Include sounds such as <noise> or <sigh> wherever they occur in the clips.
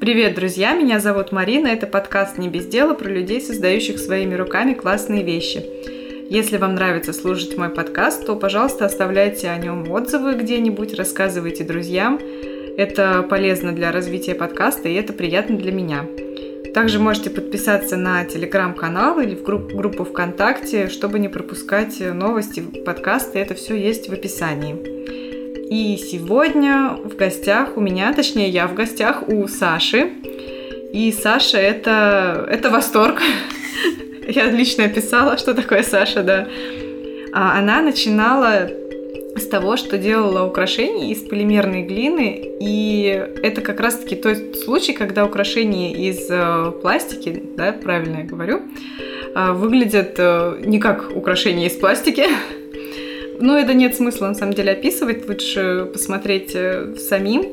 Привет, друзья! Меня зовут Марина. Это подкаст «Не без дела» про людей, создающих своими руками классные вещи. Если вам нравится слушать мой подкаст, то, пожалуйста, оставляйте о нем отзывы где-нибудь, рассказывайте друзьям. Это полезно для развития подкаста, и это приятно для меня. Также можете подписаться на телеграм-канал или в группу ВКонтакте, чтобы не пропускать новости подкаста. Это все есть в описании. И сегодня в гостях у меня, точнее я в гостях у Саши. И Саша это, это восторг. <laughs> Я отлично описала, что такое Саша, да. А она начинала с того, что делала украшения из полимерной глины, и это как раз-таки тот случай, когда украшения из э, пластики, да, правильно я говорю, э, выглядят э, не как украшения из пластики, <laughs> ну, это нет смысла, на самом деле, описывать. Лучше посмотреть э, самим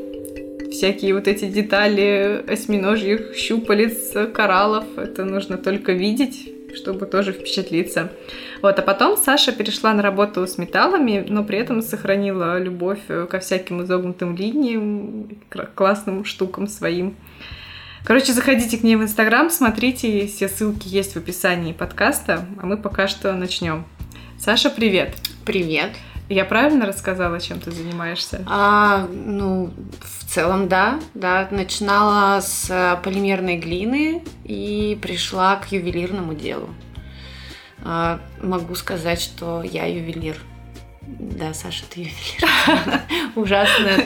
всякие вот эти детали осьминожьих щупалец, кораллов. Это нужно только видеть, чтобы тоже впечатлиться. Вот, а потом Саша перешла на работу с металлами, но при этом сохранила любовь э, ко всяким изогнутым линиям, к классным штукам своим. Короче, заходите к ней в Инстаграм, смотрите, все ссылки есть в описании подкаста, а мы пока что начнем. Саша, привет! Привет! Я правильно рассказала, чем ты занимаешься? А, ну, в целом, да. да. Начинала с э, полимерной глины и пришла к ювелирному делу. А, могу сказать, что я ювелир. Да, Саша, ты ювелир. <laughs> Ужасная,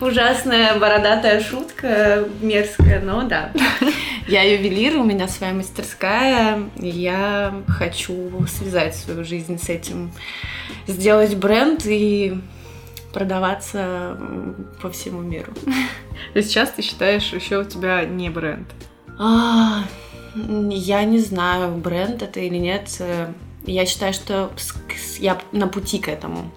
ужасная бородатая шутка, мерзкая, но да. Я ювелир, у меня своя мастерская, я хочу связать свою жизнь с этим, сделать бренд и продаваться по всему миру. И сейчас ты считаешь, еще у тебя не бренд? А, я не знаю, бренд это или нет. Я считаю, что я на пути к этому.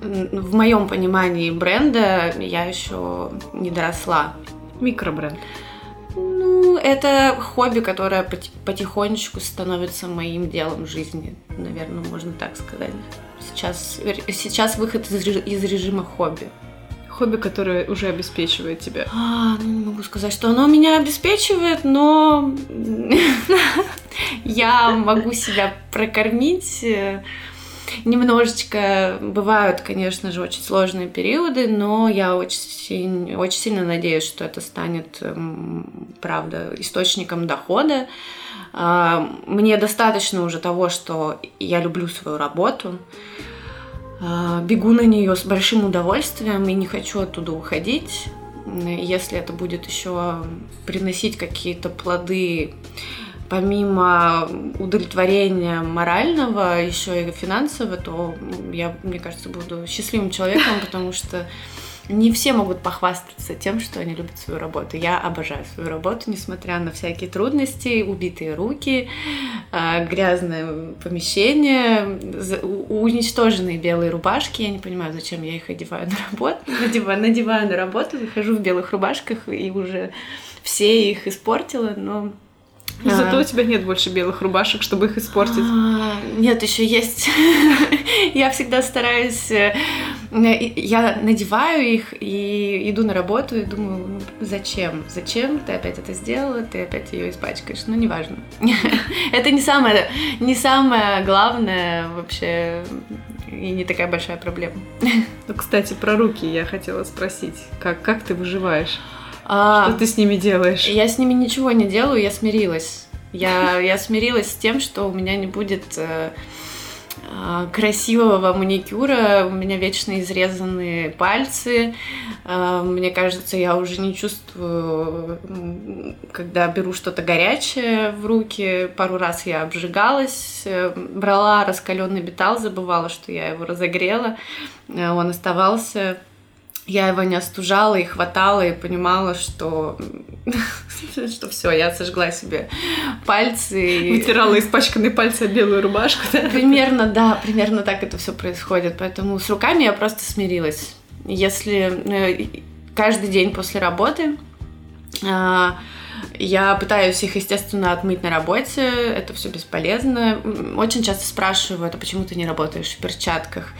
В моем понимании бренда я еще не доросла. Микробренд. Ну, это хобби, которое потихонечку становится моим делом жизни, наверное, можно так сказать. Сейчас, сейчас выход из, из режима хобби. Хобби, которое уже обеспечивает тебя? А, ну, не могу сказать, что оно меня обеспечивает, но <laughs> я могу себя прокормить. Немножечко бывают, конечно же, очень сложные периоды, но я очень, очень сильно надеюсь, что это станет, правда, источником дохода. А, мне достаточно уже того, что я люблю свою работу. А, бегу на нее с большим удовольствием и не хочу оттуда уходить. Если это будет еще приносить какие-то плоды помимо удовлетворения морального, еще и финансового, то я, мне кажется, буду счастливым человеком, потому что не все могут похвастаться тем, что они любят свою работу. Я обожаю свою работу, несмотря на всякие трудности, убитые руки, а, грязное помещение, уничтоженные белые рубашки. Я не понимаю, зачем я их одеваю на работу. <laughs> Надеваю, надеваю на работу, выхожу в белых рубашках и уже все их испортила, но но а. зато у тебя нет больше белых рубашек, чтобы их испортить. А, нет, еще есть. <laughs> я всегда стараюсь... Э, я надеваю их и иду на работу и думаю, ну, зачем? Зачем ты опять это сделала? Ты опять ее испачкаешь. Ну, неважно. <laughs> это не самое, не самое главное вообще и не такая большая проблема. <laughs> ну, кстати, про руки я хотела спросить. Как, как ты выживаешь? А, что ты с ними делаешь? Я с ними ничего не делаю, я смирилась. Я, я смирилась с тем, что у меня не будет э, э, красивого маникюра, у меня вечно изрезанные пальцы. Э, мне кажется, я уже не чувствую, когда беру что-то горячее в руки. Пару раз я обжигалась, брала раскаленный металл, забывала, что я его разогрела. Он оставался я его не остужала и хватала и понимала, что, <laughs> что все, я сожгла себе пальцы. Вытирала испачканные пальцы белую рубашку. Да? Примерно, да, примерно так это все происходит. Поэтому с руками я просто смирилась. Если э, каждый день после работы а, я пытаюсь их, естественно, отмыть на работе, это все бесполезно. Очень часто спрашивают, а почему ты не работаешь в перчатках?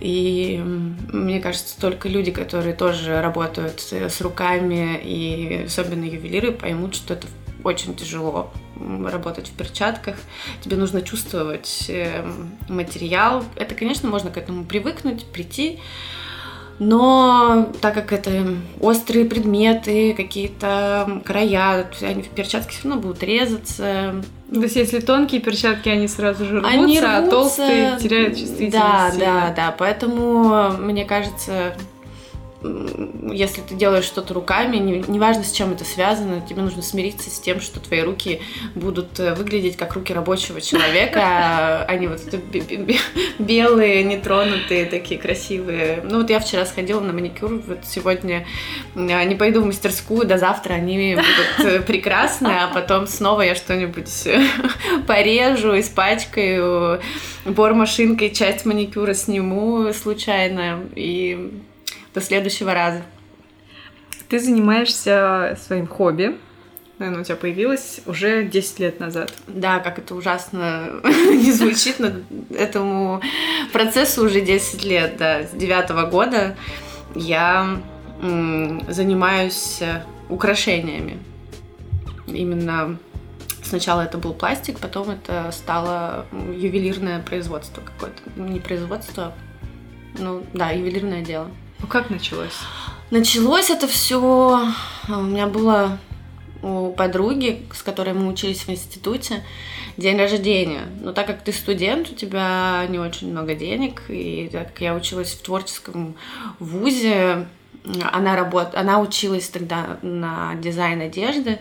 И мне кажется, только люди, которые тоже работают с руками, и особенно ювелиры, поймут, что это очень тяжело работать в перчатках. Тебе нужно чувствовать эм, материал. Это, конечно, можно к этому привыкнуть, прийти. Но так как это острые предметы, какие-то края, они в перчатке все равно будут резаться. То есть, если тонкие перчатки, они сразу же рвутся, они рвутся, а толстые теряют чувствительность. Да, да, да. Поэтому, мне кажется, если ты делаешь что-то руками, неважно с чем это связано, тебе нужно смириться с тем, что твои руки будут э, выглядеть как руки рабочего <laughs> человека, а они вот белые, нетронутые, такие красивые. Ну вот я вчера сходила на маникюр, вот сегодня э, не пойду в мастерскую, до завтра они будут э, прекрасны, а потом снова я что-нибудь <laughs> порежу, испачкаю, бормашинкой часть маникюра сниму случайно и до следующего раза. Ты занимаешься своим хобби. Наверное, у тебя появилось уже 10 лет назад. Да, как это ужасно <laughs> не звучит, но этому процессу уже 10 лет, да, с девятого года я занимаюсь украшениями. Именно сначала это был пластик, потом это стало ювелирное производство какое-то. Не производство, ну да, ювелирное дело. Ну как началось? Началось это все. У меня было у подруги, с которой мы учились в институте, день рождения. Но так как ты студент, у тебя не очень много денег, и так как я училась в творческом вузе, она, работ... она училась тогда на дизайн одежды,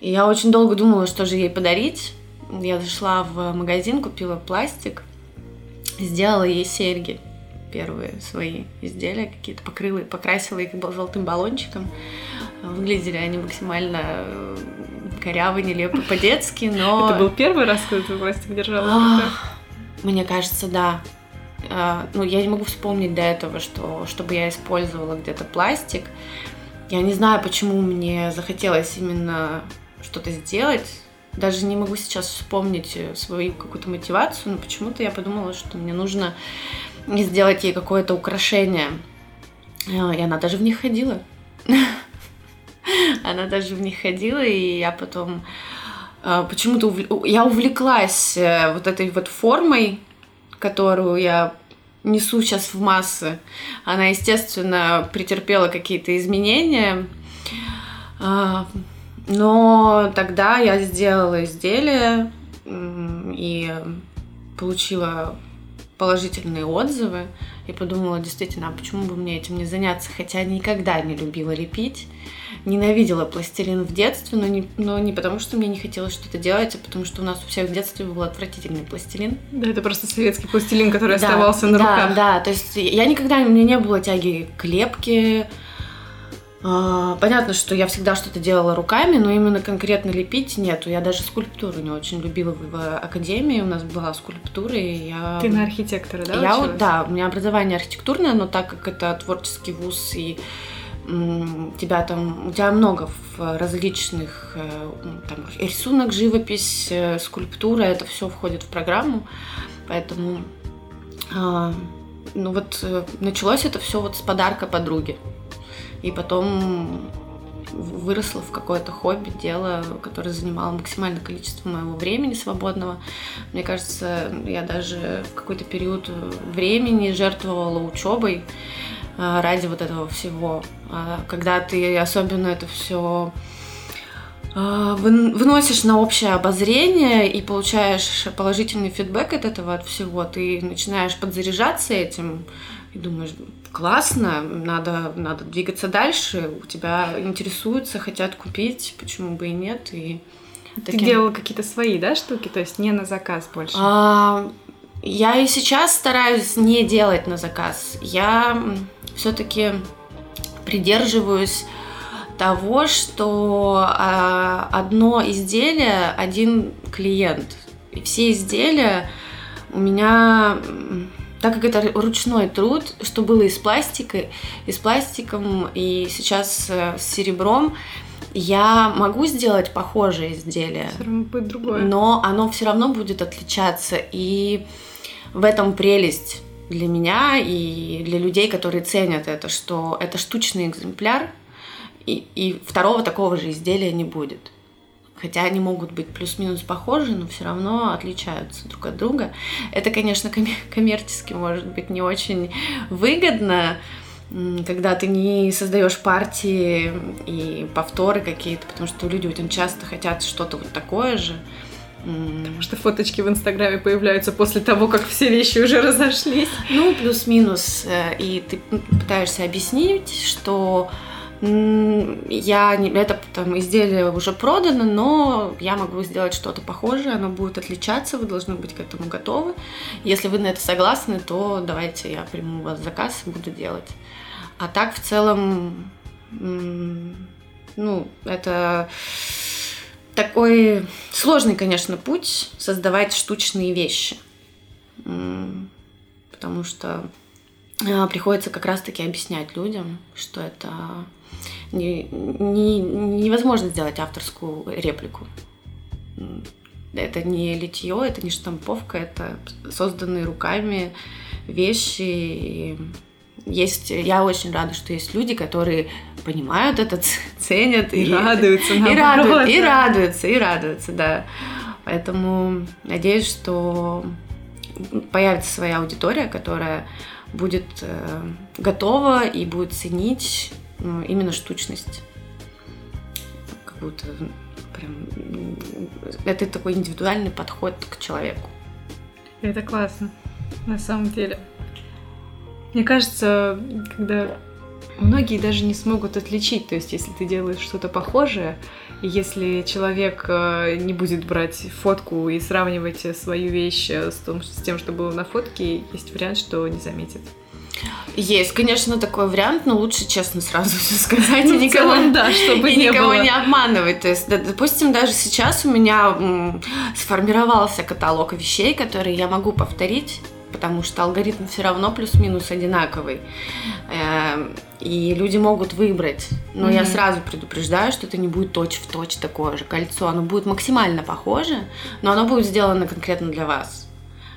и я очень долго думала, что же ей подарить. Я зашла в магазин, купила пластик, сделала ей серьги первые свои изделия какие-то, покрыла, покрасила их золотым баллончиком. Выглядели они максимально э, коряво, нелепо, по-детски, но... <laughs> Это был первый раз, когда ты пластик держала? Мне кажется, да. А, ну, я не могу вспомнить до этого, что, чтобы я использовала где-то пластик. Я не знаю, почему мне захотелось именно что-то сделать. Даже не могу сейчас вспомнить э, свою какую-то мотивацию, но почему-то я подумала, что мне нужно сделать ей какое-то украшение. И она даже в них ходила. <laughs> Она даже в них ходила, и я потом э, почему-то увл... я увлеклась э, вот этой вот формой, которую я несу сейчас в массы. Она, естественно, претерпела какие-то изменения. А, но тогда я сделала изделие и получила положительные отзывы и подумала, действительно, а почему бы мне этим не заняться? Хотя никогда не любила лепить, ненавидела пластилин в детстве, но не, но не потому, что мне не хотелось что-то делать, а потому что у нас у всех в детстве был отвратительный пластилин. Да, это просто советский пластилин, который да, оставался на да, руках. Да, да, то есть я никогда, у меня не было тяги к лепке, понятно, что я всегда что-то делала руками, но именно конкретно лепить нету. Я даже скульптуру не очень любила в академии. У нас была скульптура, и я... Ты на архитектора, да? Я, училась? да, у меня образование архитектурное, но так как это творческий вуз и тебя там, у тебя много различных э, там, рисунок, живопись, э, скульптура, это все входит в программу, поэтому а, ну вот э, началось это все вот с подарка подруги и потом выросла в какое-то хобби, дело, которое занимало максимальное количество моего времени свободного. Мне кажется, я даже в какой-то период времени жертвовала учебой а, ради вот этого всего. А, когда ты особенно это все а, выносишь на общее обозрение и получаешь положительный фидбэк от этого, от всего, ты начинаешь подзаряжаться этим и думаешь, классно, надо, надо двигаться дальше, у тебя интересуются, хотят купить, почему бы и нет. И Ты таким... делала какие-то свои, да, штуки, то есть не на заказ больше? А, я и сейчас стараюсь не делать на заказ. Я все-таки придерживаюсь того, что а, одно изделие, один клиент. И все изделия у меня так как это ручной труд, что было и с пластикой, и с пластиком, и сейчас э, с серебром, я могу сделать похожее изделие. Все равно будет другое. Но оно все равно будет отличаться. И в этом прелесть для меня и для людей, которые ценят это, что это штучный экземпляр, и, и второго такого же изделия не будет. Хотя они могут быть плюс-минус похожи, но все равно отличаются друг от друга. Это, конечно, коммерчески может быть не очень выгодно, когда ты не создаешь партии и повторы какие-то, потому что люди очень часто хотят что-то вот такое же. Потому что фоточки в Инстаграме появляются после того, как все вещи уже разошлись. Ну, плюс-минус. Э, и ты пытаешься объяснить, что я не, это там изделие уже продано, но я могу сделать что-то похожее, оно будет отличаться, вы должны быть к этому готовы. Если вы на это согласны, то давайте я приму у вас заказ и буду делать. А так в целом, ну, это такой сложный, конечно, путь создавать штучные вещи. Потому что а, приходится как раз-таки объяснять людям, что это не, не, невозможно сделать авторскую реплику. Это не литье, это не штамповка, это созданные руками вещи. Есть, я очень рада, что есть люди, которые понимают это, ценят и, и радуются, и, радуют, и радуются, и радуются, да. Поэтому надеюсь, что появится своя аудитория, которая будет э, готова и будет ценить именно штучность. Как будто прям это такой индивидуальный подход к человеку. Это классно, на самом деле. Мне кажется, когда многие даже не смогут отличить, то есть если ты делаешь что-то похожее, если человек э, не будет брать фотку и сравнивать свою вещь с, том, с тем, что было на фотке, есть вариант, что не заметит. Есть, конечно, такой вариант, но лучше честно сразу все сказать ну, и никого, целом, да, чтобы и не никого было. не обманывать. То есть, допустим, даже сейчас у меня м, сформировался каталог вещей, которые я могу повторить потому что алгоритм все равно плюс-минус одинаковый. Эм, и люди могут выбрать. Но mm-hmm. я сразу предупреждаю, что это не будет точь-в-точь такое же кольцо. Оно будет максимально похоже, но оно будет сделано конкретно для вас.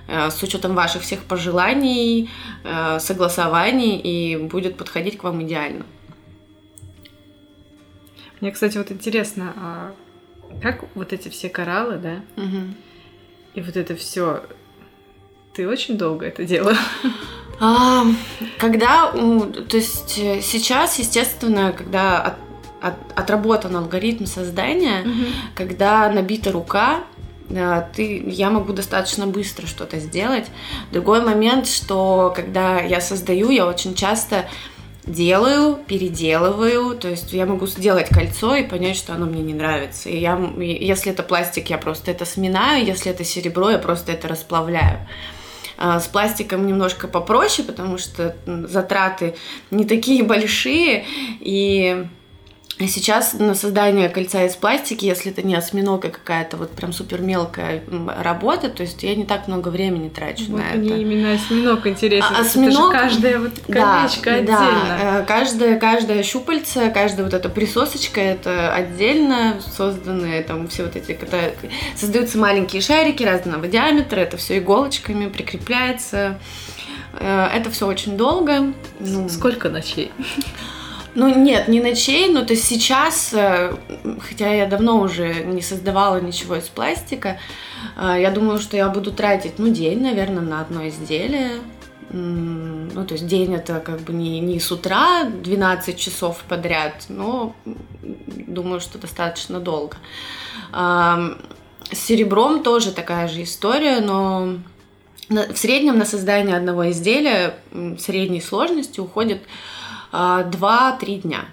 Э, с учетом ваших всех пожеланий, э, согласований и будет подходить к вам идеально. Мне, кстати, вот интересно, а как вот эти все кораллы, да, угу. и вот это все, ты очень долго это делала? А, когда, то есть э, сейчас, естественно, когда от, от, отработан алгоритм создания, угу. когда набита рука, ты, я могу достаточно быстро что-то сделать. Другой момент, что когда я создаю, я очень часто делаю, переделываю, то есть я могу сделать кольцо и понять, что оно мне не нравится. И я, если это пластик, я просто это сминаю, если это серебро, я просто это расплавляю. А, с пластиком немножко попроще, потому что затраты не такие <laughs> большие, и Сейчас на создание кольца из пластики, если это не осьминога какая-то вот прям супер мелкая работа, то есть я не так много времени трачу вот на мне это. именно осьминог интересен. А, осьминог, это же каждая вот колечко да, отдельно. Да, каждая, каждая щупальца, каждая вот эта присосочка, это отдельно созданные там все вот эти, когда создаются маленькие шарики разного диаметра, это все иголочками прикрепляется. Э, это все очень долго. Ну, Сколько ночей? Ну нет, не ночей, но то есть сейчас, э, хотя я давно уже не создавала ничего из пластика, э, я думаю, что я буду тратить, ну, день, наверное, на одно изделие. Ну, то есть день это как бы не, не с утра 12 часов подряд, но думаю, что достаточно долго. С серебром тоже такая же история, но в среднем на создание одного изделия средней сложности уходит 2-3 дня.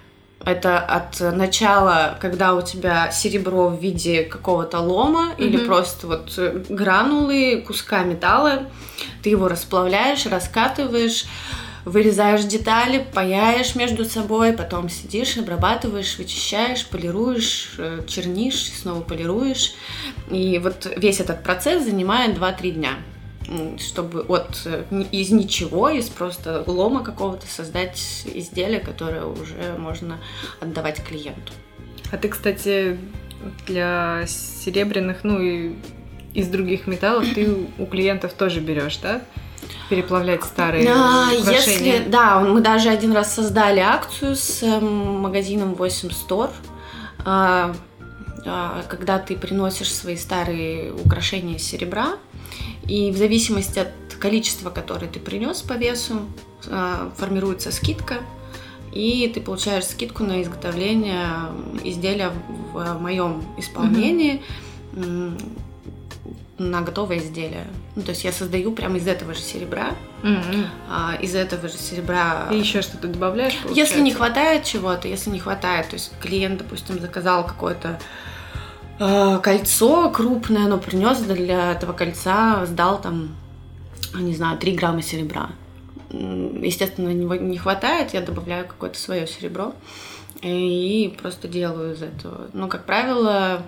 Это от начала, когда у тебя серебро в виде какого-то лома mm-hmm. или просто вот э, гранулы, куска металла, ты его расплавляешь, раскатываешь, вырезаешь детали, паяешь между собой, потом сидишь, обрабатываешь, вычищаешь, полируешь, э, чернишь, снова полируешь. И вот весь этот процесс занимает 2-3 дня чтобы от э, из ничего, из просто лома какого-то создать изделие, которое уже можно отдавать клиенту. А ты, кстати, для серебряных, ну и из других металлов ты у клиентов тоже берешь, да? переплавлять старые а, украшения? Если, да, мы даже один раз создали акцию с эм, магазином 8 Store, а, а, когда ты приносишь свои старые украшения из серебра, и в зависимости от количества, которое ты принес по весу, а, формируется скидка, и ты получаешь скидку на изготовление изделия в моем исполнении. Mm-hmm на готовое изделие. Ну, то есть я создаю прямо из этого же серебра, mm-hmm. из этого же серебра. И еще что-то добавляешь? Получается? Если не хватает чего-то, если не хватает, то есть клиент, допустим, заказал какое-то кольцо крупное, но принес для этого кольца, сдал там, не знаю, 3 грамма серебра. Естественно, него не хватает, я добавляю какое-то свое серебро и просто делаю из этого. Ну, как правило,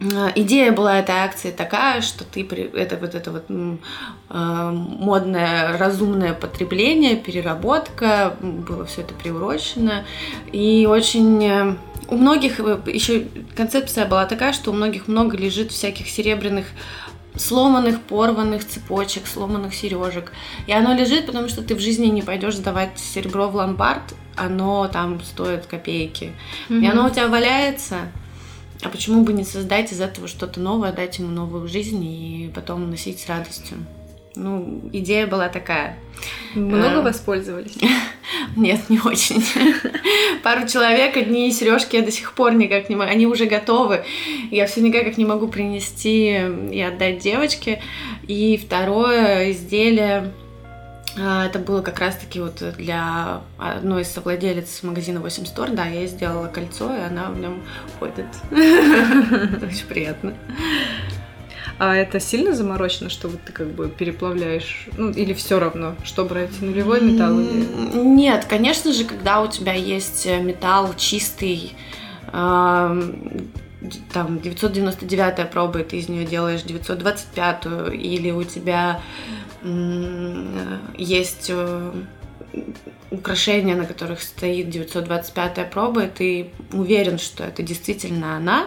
Э, идея была этой акции такая, что ты это вот это вот э, модное разумное потребление, переработка, было все это приурочено. И очень э, у многих еще концепция была такая, что у многих много лежит всяких серебряных сломанных, порванных цепочек, сломанных сережек. И оно лежит, потому что ты в жизни не пойдешь сдавать серебро в ломбард, оно там стоит копейки. Mm-hmm. И оно у тебя валяется, а почему бы не создать из этого что-то новое, дать ему новую жизнь и потом носить с радостью? Ну, идея была такая. Много э, воспользовались? <laughs> Нет, не очень. <laughs> Пару человек, одни сережки я до сих пор никак не могу. Они уже готовы. Я все никак их не могу принести и отдать девочке. И второе изделие а, это было как раз-таки вот для одной из совладелец магазина 8 Store, да, я сделала кольцо, и она в нем ходит. <laughs> Очень приятно. А это сильно заморочено, что вот ты как бы переплавляешь? Ну, или все равно, что брать, нулевой металл или... Нет, конечно же, когда у тебя есть металл чистый, там 999 проба, и ты из нее делаешь 925, или у тебя есть э, украшения, на которых стоит 925 проба, и ты уверен, что это действительно она,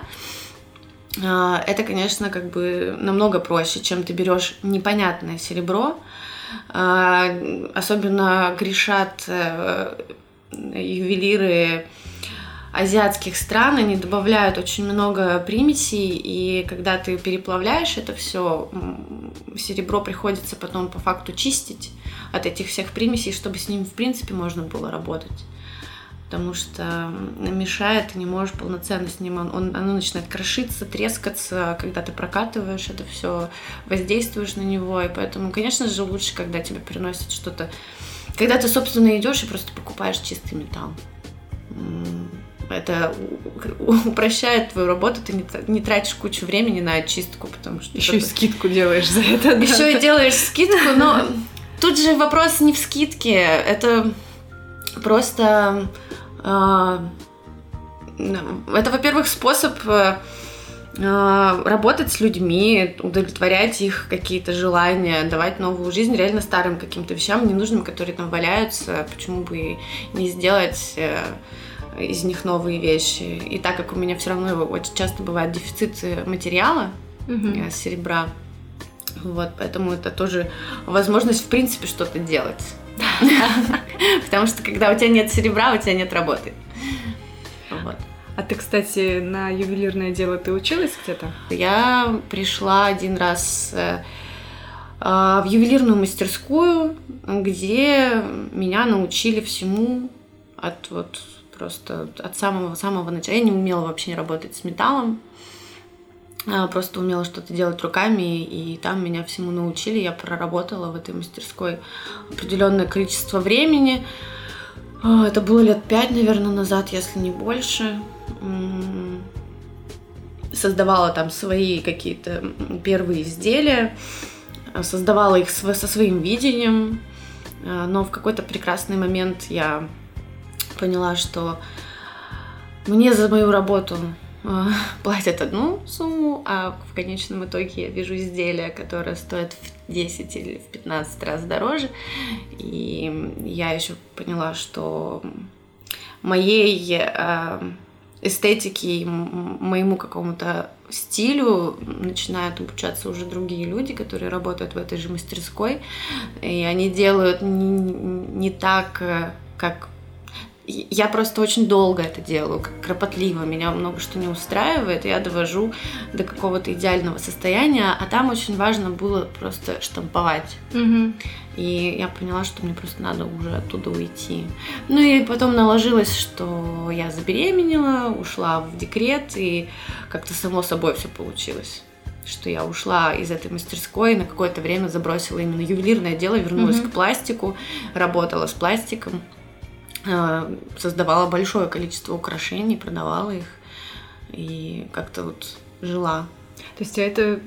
это, конечно, как бы намного проще, чем ты берешь непонятное серебро. А, особенно грешат э, ювелиры азиатских стран, они добавляют очень много примесей, и когда ты переплавляешь это все, серебро приходится потом по факту чистить от этих всех примесей, чтобы с ним, в принципе, можно было работать. Потому что мешает, ты не можешь полноценно с ним, он, он, оно начинает крошиться, трескаться, когда ты прокатываешь это все, воздействуешь на него, и поэтому, конечно же, лучше, когда тебе приносят что-то, когда ты, собственно, идешь и просто покупаешь чистый металл. Это упрощает твою работу, ты не, тратишь кучу времени на очистку, потому что... Еще и скидку делаешь за это. <laughs> Еще и делаешь скидку, но тут же вопрос не в скидке, это просто... А, это, во-первых, способ а, работать с людьми, удовлетворять их какие-то желания, давать новую жизнь реально старым каким-то вещам, ненужным, которые там валяются, почему бы не сделать э, из них новые вещи. И так как у меня все равно очень часто бывает дефицит э, материала, угу. серебра, вот, поэтому это тоже возможность, в принципе, что-то делать. <laughs> Потому что когда у тебя нет серебра, у тебя нет работы. Вот. А ты, кстати, на ювелирное дело ты училась где-то? Я пришла один раз э, в ювелирную мастерскую, где меня научили всему от вот просто от самого-самого начала. Я не умела вообще работать с металлом, а, просто умела что-то делать руками, и там меня всему научили. Я проработала в этой мастерской определенное количество времени. А, это было лет пять, наверное, назад, если не больше. Создавала там свои какие-то первые изделия, создавала их со своим видением, а, но в какой-то прекрасный момент я поняла, что мне за мою работу <laughs> платят одну сумму, а в конечном итоге я вижу изделие, которое стоит в 10 или в 15 раз дороже. И я еще поняла, что моей э, эстетике, моему какому-то стилю начинают обучаться уже другие люди, которые работают в этой же мастерской, и они делают не, не так, э, как я просто очень долго это делаю, как кропотливо, меня много что не устраивает, я довожу до какого-то идеального состояния, а там очень важно было просто штамповать. Угу. И я поняла, что мне просто надо уже оттуда уйти. Ну и потом наложилось, что я забеременела, ушла в декрет, и как-то само собой все получилось что я ушла из этой мастерской, на какое-то время забросила именно ювелирное дело, вернулась mm-hmm. к пластику, работала с пластиком. Э, создавала большое количество украшений, продавала их и как-то вот жила. То есть это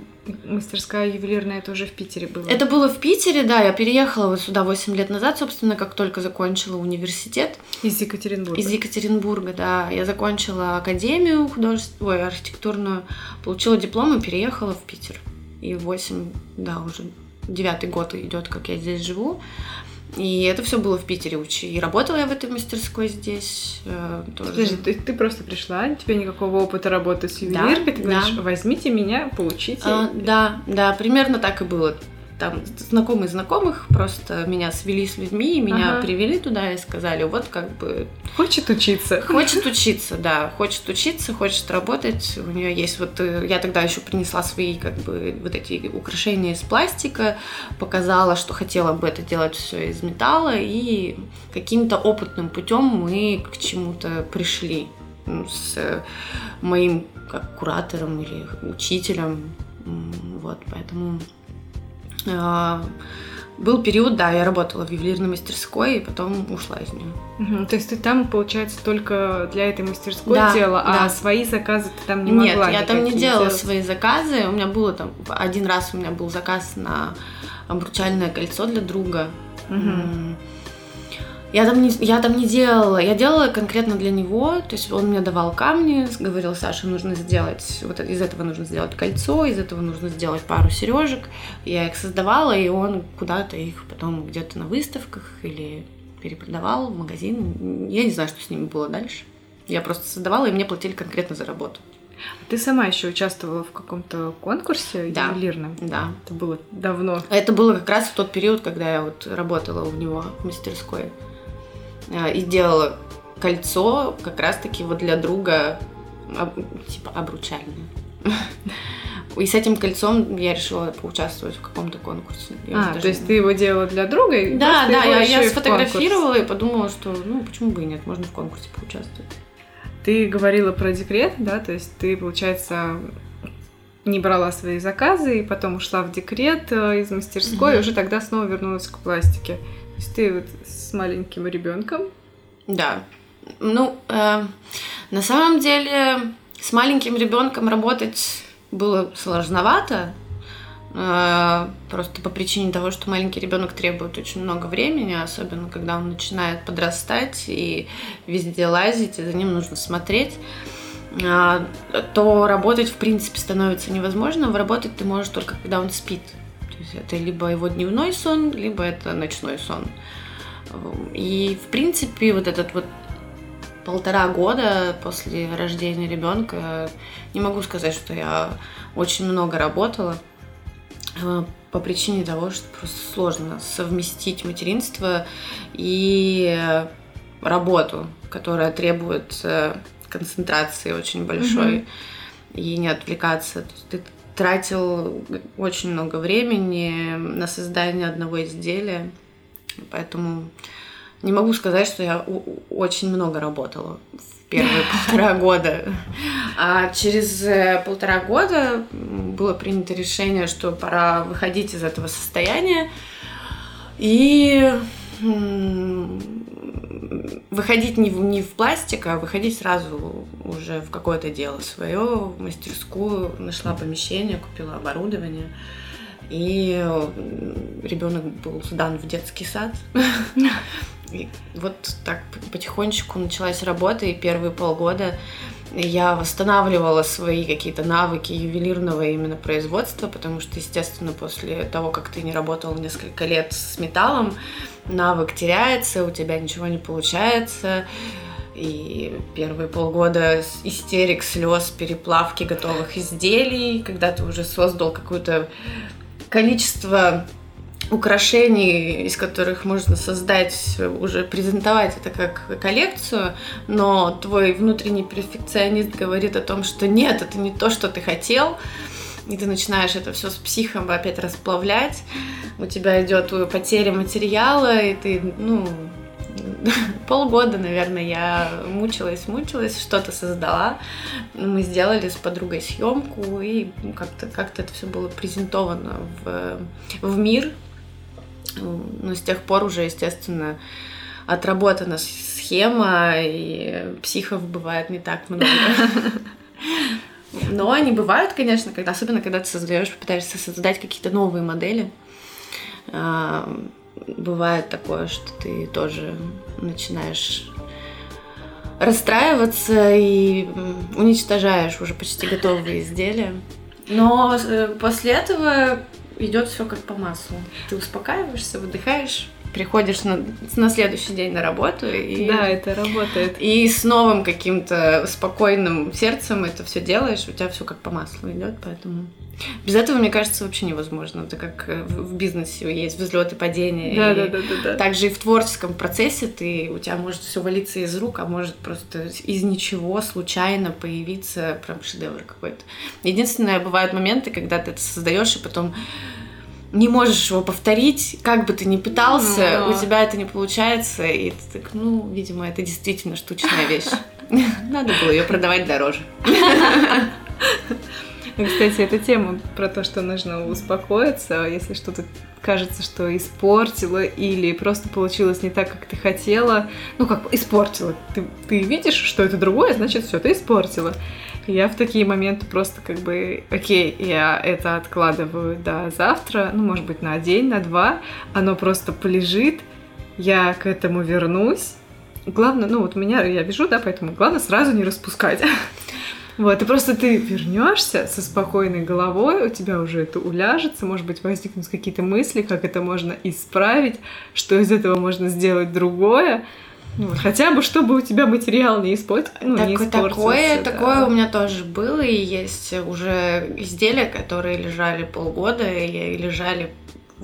мастерская ювелирная тоже в Питере была? Это было в Питере, да. Я переехала вот сюда 8 лет назад, собственно, как только закончила университет. Из Екатеринбурга? Из Екатеринбурга, да. Я закончила академию художественную, ой, архитектурную, получила диплом и переехала в Питер. И 8, да, уже девятый год идет, как я здесь живу. И это все было в Питере учи. И работала я в этой мастерской здесь э, тоже. Подожди, ты, ты просто пришла, у тебя никакого опыта работы с ювелиркой, да, ты говоришь, да. возьмите меня, получите. А, да, да, примерно так и было там знакомые знакомых просто меня свели с людьми, и меня ага. привели туда и сказали, вот как бы... Хочет учиться. Хочет <laughs> учиться, да. Хочет учиться, хочет работать. У нее есть вот... Э, я тогда еще принесла свои как бы вот эти украшения из пластика, показала, что хотела бы это делать все из металла, и каким-то опытным путем мы к чему-то пришли с моим как куратором или учителем. Вот, поэтому был период, да, я работала в ювелирной мастерской, и потом ушла из нее. Угу, то есть ты там, получается, только для этой мастерской да, делала, а да. а свои заказы ты там не Нет, могла Нет, я там не делала делать. свои заказы. У меня было там один раз у меня был заказ на обручальное кольцо для друга. Угу. Я там, не, я там не делала, я делала конкретно для него, то есть он мне давал камни, говорил, Саша, нужно сделать, вот из этого нужно сделать кольцо, из этого нужно сделать пару сережек. Я их создавала, и он куда-то их потом где-то на выставках или перепродавал в магазин. Я не знаю, что с ними было дальше. Я просто создавала, и мне платили конкретно за работу. Ты сама еще участвовала в каком-то конкурсе да. ювелирном? Да. Это было давно. Это было как раз в тот период, когда я вот работала у него в мастерской. Э, и делала кольцо как раз-таки вот для друга, типа, обручальное. <laughs> И с этим кольцом я решила поучаствовать в каком-то конкурсе. Я а, то есть ты его делала для друга? И да, да, я, я сфотографировала и подумала, что ну почему бы и нет, можно в конкурсе поучаствовать. Ты говорила про декрет, да, то есть ты, получается, не брала свои заказы и потом ушла в декрет э, из мастерской, mm-hmm. и уже тогда снова вернулась к пластике. Есть ты вот с маленьким ребенком. Да. Ну, э, на самом деле с маленьким ребенком работать было сложновато. Э, просто по причине того, что маленький ребенок требует очень много времени, особенно когда он начинает подрастать и везде лазить, и за ним нужно смотреть э, то работать в принципе становится невозможно. Работать ты можешь только когда он спит. Это либо его дневной сон, либо это ночной сон. И, в принципе, вот этот вот полтора года после рождения ребенка не могу сказать, что я очень много работала э, по причине того, что просто сложно совместить материнство и работу, которая требует э, концентрации очень большой mm-hmm. и не отвлекаться. То есть ты тратил очень много времени на создание одного изделия. Поэтому не могу сказать, что я очень много работала в первые <laughs> полтора года. А через э, полтора года было принято решение, что пора выходить из этого состояния и выходить не в, не в пластик, а выходить сразу уже в какое-то дело свое, в мастерскую, нашла помещение, купила оборудование. И ребенок был сдан в детский сад. <laughs> И вот так потихонечку началась работа, и первые полгода я восстанавливала свои какие-то навыки ювелирного именно производства, потому что, естественно, после того, как ты не работал несколько лет с металлом, навык теряется, у тебя ничего не получается. И первые полгода истерик, слез, переплавки готовых изделий, когда ты уже создал какое-то количество украшений, из которых можно создать, уже презентовать это как коллекцию, но твой внутренний перфекционист говорит о том, что нет, это не то, что ты хотел, и ты начинаешь это все с психом опять расплавлять, у тебя идет потеря материала, и ты, ну, <laughs> полгода, наверное, я мучилась, мучилась, что-то создала. Мы сделали с подругой съемку, и как-то как это все было презентовано в, в мир. Ну, с тех пор уже, естественно, отработана схема, и психов бывает не так много. Но они бывают, конечно, когда, особенно когда ты создаешь, пытаешься создать какие-то новые модели. А, бывает такое, что ты тоже начинаешь расстраиваться и уничтожаешь уже почти готовые изделия. Но э, после этого идет все как по маслу. Ты успокаиваешься, выдыхаешь, приходишь на, на следующий день на работу и да, это работает. И с новым каким-то спокойным сердцем это все делаешь, у тебя все как по маслу идет, поэтому без этого, мне кажется, вообще невозможно. Это как э, в бизнесе есть взлеты, падения. Да, да, да, да, да. Также и в творческом процессе ты, у тебя может все валиться из рук, а может просто из ничего случайно появиться прям шедевр какой-то. Единственное, бывают моменты, когда ты это создаешь, и потом не можешь его повторить, как бы ты ни пытался, Но... у тебя это не получается, и ты так, ну, видимо, это действительно штучная вещь. <laughs> Надо было ее продавать дороже. <laughs> Кстати, эта тема про то, что нужно успокоиться, если что-то кажется, что испортила или просто получилось не так, как ты хотела. Ну, как испортила. Ты, ты видишь, что это другое, значит, все, ты испортила. Я в такие моменты просто как бы, окей, я это откладываю до завтра, ну, может быть, на день, на два, оно просто полежит, я к этому вернусь. Главное, ну, вот меня, я вижу, да, поэтому главное сразу не распускать. <laughs> Вот, и просто ты вернешься со спокойной головой, у тебя уже это уляжется, может быть, возникнут какие-то мысли, как это можно исправить, что из этого можно сделать другое. Ну, хотя бы, чтобы у тебя материал не, испортился, ну, так, не испортился. Такое, да. такое у меня тоже было, и есть уже изделия, которые лежали полгода, и лежали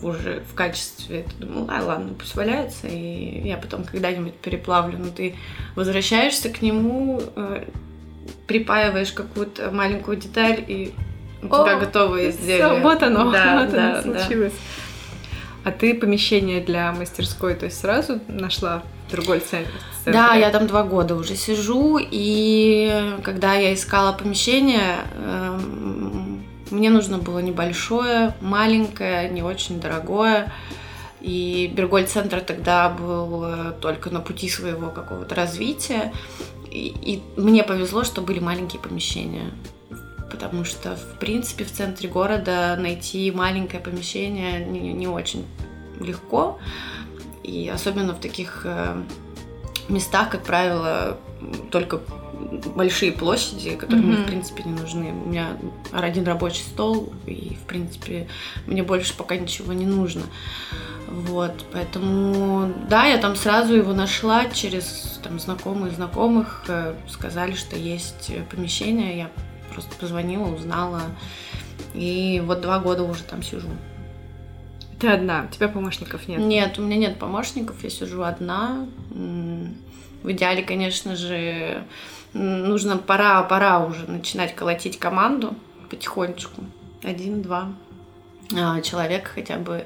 уже в качестве, ты думала, а ладно, пусть валяется, и я потом когда-нибудь переплавлю, но ты возвращаешься к нему, э, припаиваешь какую-то маленькую деталь, и у О, тебя готовое изделие. Все, вот оно, да, <laughs> вот да, оно случилось. Да. А ты помещение для мастерской, то есть сразу нашла другой центр? Да, я там два года уже сижу, и когда я искала помещение, эм, мне нужно было небольшое, маленькое, не очень дорогое. И Берголь-центр тогда был э, только на пути своего какого-то развития. И, и мне повезло, что были маленькие помещения. Потому что, в принципе, в центре города найти маленькое помещение не, не очень легко. И особенно в таких э, местах, как правило, только большие площади, которые mm-hmm. мне, в принципе, не нужны. У меня один рабочий стол, и, в принципе, мне больше пока ничего не нужно. Вот, поэтому, да, я там сразу его нашла через там знакомых знакомых, э, сказали, что есть помещение, я просто позвонила, узнала, и вот два года уже там сижу. Ты одна, у тебя помощников нет? Нет, у меня нет помощников, я сижу одна. В идеале, конечно же, нужно пора, пора уже начинать колотить команду потихонечку. Один-два а, человека хотя бы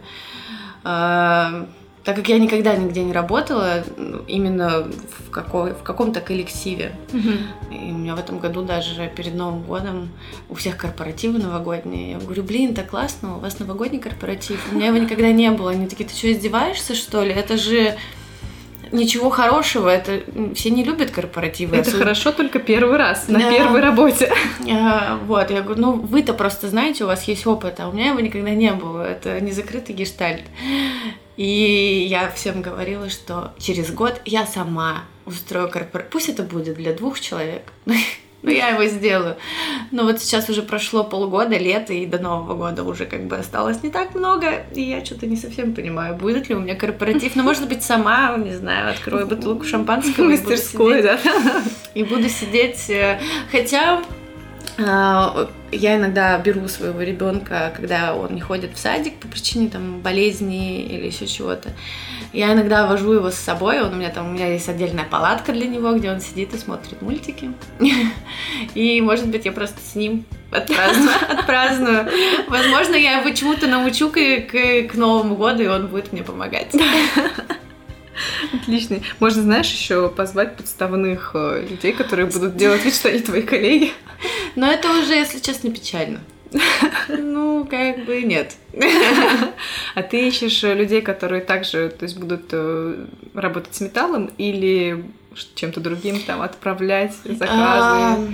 а, так как я никогда нигде не работала, именно в, какой, в каком-то коллективе. Mm-hmm. И у меня в этом году даже перед Новым годом у всех корпоративы новогодние. Я говорю, блин, так классно, у вас новогодний корпоратив. У меня его никогда не было. Они такие, ты что, издеваешься, что ли? Это же ничего хорошего, это все не любят корпоративы. Это особенно... хорошо только первый раз, на да. первой работе. А, вот, я говорю, ну вы-то просто знаете, у вас есть опыт, а у меня его никогда не было, это не закрытый гештальт. И я всем говорила, что через год я сама устрою корпоратив, пусть это будет для двух человек, <laughs> но я его сделаю. Но вот сейчас уже прошло полгода, лето, и до Нового года уже как бы осталось не так много, и я что-то не совсем понимаю, будет ли у меня корпоратив. Но, может быть, сама, не знаю, открою бутылку шампанского. Мастерской, да. И буду сидеть. Э, хотя я иногда беру своего ребенка, когда он не ходит в садик по причине там болезни или еще чего-то. Я иногда вожу его с собой, он у меня там, у меня есть отдельная палатка для него, где он сидит и смотрит мультики. И, может быть, я просто с ним отпраздную. <laughs> отпраздную. Возможно, я его чему-то научу к, к, к Новому году, и он будет мне помогать. <laughs> Отлично. Можно, знаешь, еще позвать подставных э, людей, которые будут делать вид, что они твои коллеги. Но это уже, если честно, печально. <laughs> Ну, как бы нет. <laughs> А ты ищешь людей, которые также то есть, будут э, работать с металлом или чем-то другим там отправлять заказы,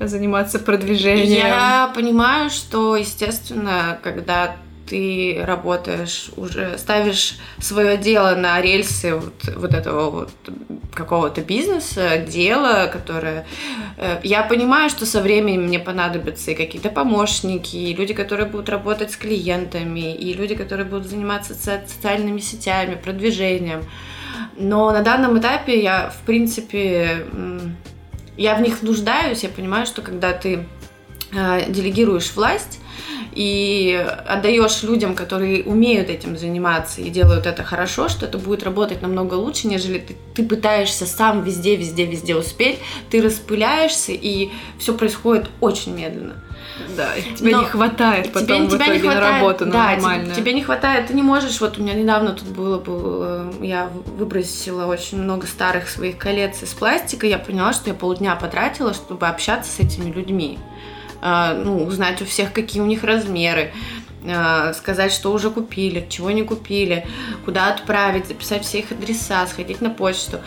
заниматься продвижением? Я понимаю, что, естественно, когда ты работаешь уже, ставишь свое дело на рельсы вот, вот этого вот какого-то бизнеса, дела, которое... Э, я понимаю, что со временем мне понадобятся и какие-то помощники, и люди, которые будут работать с клиентами, и люди, которые будут заниматься социальными сетями, продвижением. Но на данном этапе я, в принципе, я в них нуждаюсь, я понимаю, что когда ты делегируешь власть, и отдаешь людям, которые умеют этим заниматься и делают это хорошо, что это будет работать намного лучше, нежели ты, ты пытаешься сам везде, везде, везде успеть, ты распыляешься, и все происходит очень медленно. Да, тебе Но не хватает потом тебе, в итоге не хватает, на работу да, нормально. Тебе, тебе не хватает, ты не можешь, вот у меня недавно тут было, было, я выбросила очень много старых своих колец из пластика, я поняла, что я полдня потратила, чтобы общаться с этими людьми. А, ну, узнать у всех, какие у них размеры, а, сказать, что уже купили, чего не купили, куда отправить, записать все их адреса, сходить на почту.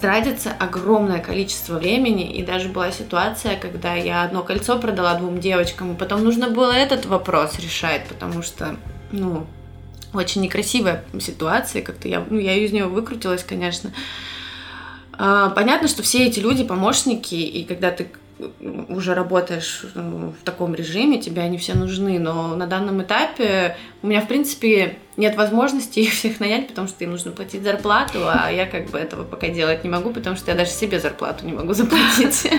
Тратится огромное количество времени, и даже была ситуация, когда я одно кольцо продала двум девочкам, и потом нужно было этот вопрос решать, потому что, ну, очень некрасивая ситуация, как-то я, ну, я из нее выкрутилась, конечно. А, понятно, что все эти люди помощники, и когда ты уже работаешь в таком режиме, тебе они все нужны, но на данном этапе у меня, в принципе, нет возможности <laughs> их всех нанять, потому что им нужно платить зарплату, а я как бы этого пока делать не могу, потому что я даже себе зарплату не могу <laughs> заплатить.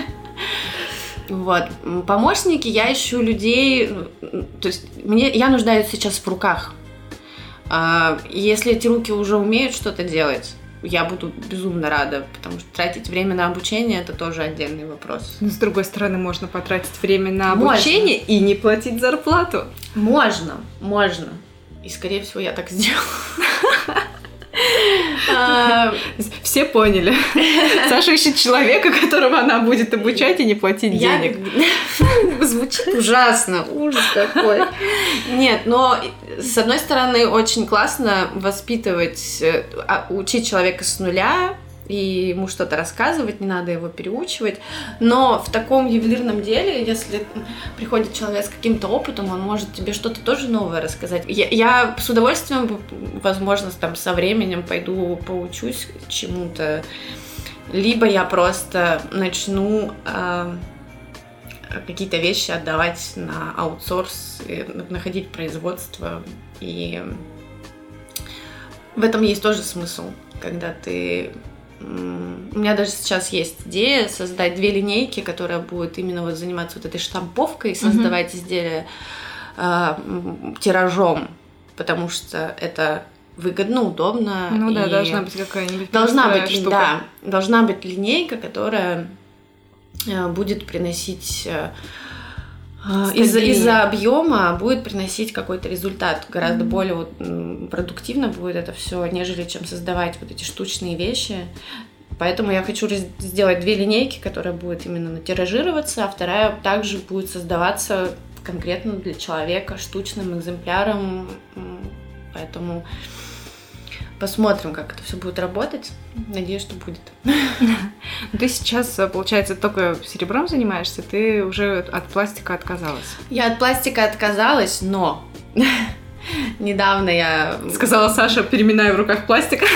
Вот. Помощники, я ищу людей, то есть мне, я нуждаюсь сейчас в руках. А, если эти руки уже умеют что-то делать, я буду безумно рада, потому что тратить время на обучение это тоже отдельный вопрос. Но с другой стороны, можно потратить время на обучение можно. и не платить зарплату. Можно, можно. И скорее всего я так сделаю. <laughs> А, Все поняли. <laughs> Саша ищет человека, которого она будет обучать и не платить денег. <laughs> Звучит ужасно, ужас какой. Нет, но с одной стороны очень классно воспитывать, э, а, учить человека с нуля, и ему что-то рассказывать, не надо его переучивать. Но в таком ювелирном деле, если приходит человек с каким-то опытом, он может тебе что-то тоже новое рассказать. Я, я с удовольствием, возможно, там со временем пойду поучусь чему-то, либо я просто начну э, какие-то вещи отдавать на аутсорс, находить производство и в этом есть тоже смысл, когда ты у меня даже сейчас есть идея создать две линейки, которые будут именно вот заниматься вот этой штамповкой, создавать mm-hmm. изделия э, тиражом, потому что это выгодно, удобно. Ну да, должна быть какая-нибудь должна быть, штука. да, должна быть линейка, которая э, будет приносить э, из-за из объема будет приносить какой-то результат. Гораздо mm-hmm. более вот, продуктивно будет это все, нежели чем создавать вот эти штучные вещи. Поэтому я хочу сделать две линейки, которые будут именно тиражироваться, а вторая также будет создаваться конкретно для человека штучным экземпляром. Поэтому Посмотрим, как это все будет работать. Надеюсь, что будет. <laughs> Ну, ты сейчас, получается, только серебром занимаешься, ты уже от пластика отказалась. Я от пластика отказалась, но <laughs> недавно я... Сказала Саша, переминаю в руках пластик. <laughs>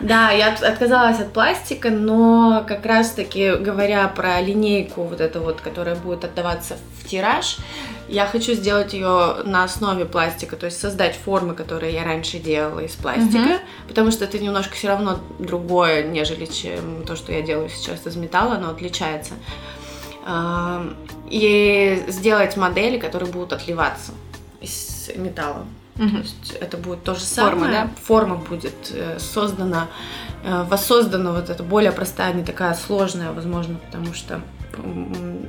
Да, я отказалась от пластика, но как раз-таки говоря про линейку вот эту вот, которая будет отдаваться в тираж, я хочу сделать ее на основе пластика, то есть создать формы, которые я раньше делала из пластика, угу. потому что это немножко все равно другое, нежели чем то, что я делаю сейчас из металла, оно отличается. И сделать модели, которые будут отливаться из металла. Угу. То есть это будет то же самое. Форма, да? Форма будет э, создана, э, воссоздана вот эта более простая, не такая сложная, возможно, потому что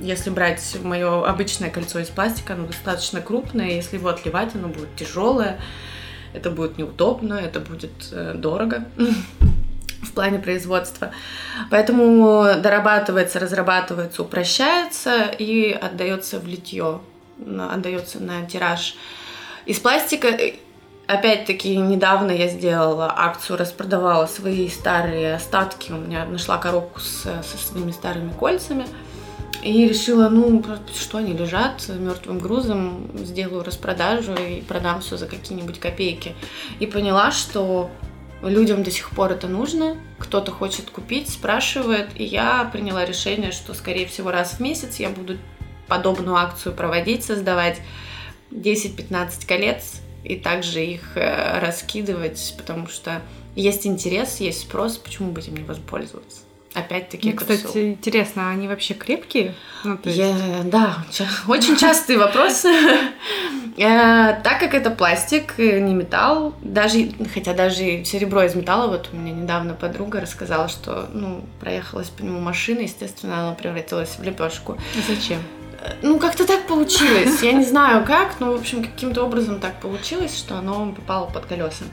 если брать мое обычное кольцо из пластика, оно достаточно крупное, если его отливать, оно будет тяжелое, это будет неудобно, это будет э, дорого <laughs> в плане производства. Поэтому дорабатывается, разрабатывается, упрощается и отдается в литье, отдается на тираж. Из пластика, э, опять-таки, недавно я сделала акцию, распродавала свои старые остатки. У меня нашла коробку с, со своими старыми кольцами. И решила, ну, что они лежат мертвым грузом, сделаю распродажу и продам все за какие-нибудь копейки. И поняла, что людям до сих пор это нужно, кто-то хочет купить, спрашивает, и я приняла решение, что, скорее всего, раз в месяц я буду подобную акцию проводить, создавать 10-15 колец и также их э, раскидывать, потому что есть интерес, есть спрос, почему бы этим не воспользоваться? Опять-таки, ну, кстати, все. интересно, а они вообще крепкие? Ну, есть... Я, да, <laughs> очень частый вопрос. <laughs> Э, так как это пластик, э, не металл, даже, хотя даже серебро из металла, вот у меня недавно подруга рассказала, что, ну, проехалась по нему машина, естественно, она превратилась в лепешку. Зачем? Ну, как-то так получилось. Я не знаю как, но, в общем, каким-то образом так получилось, что оно попало под колеса.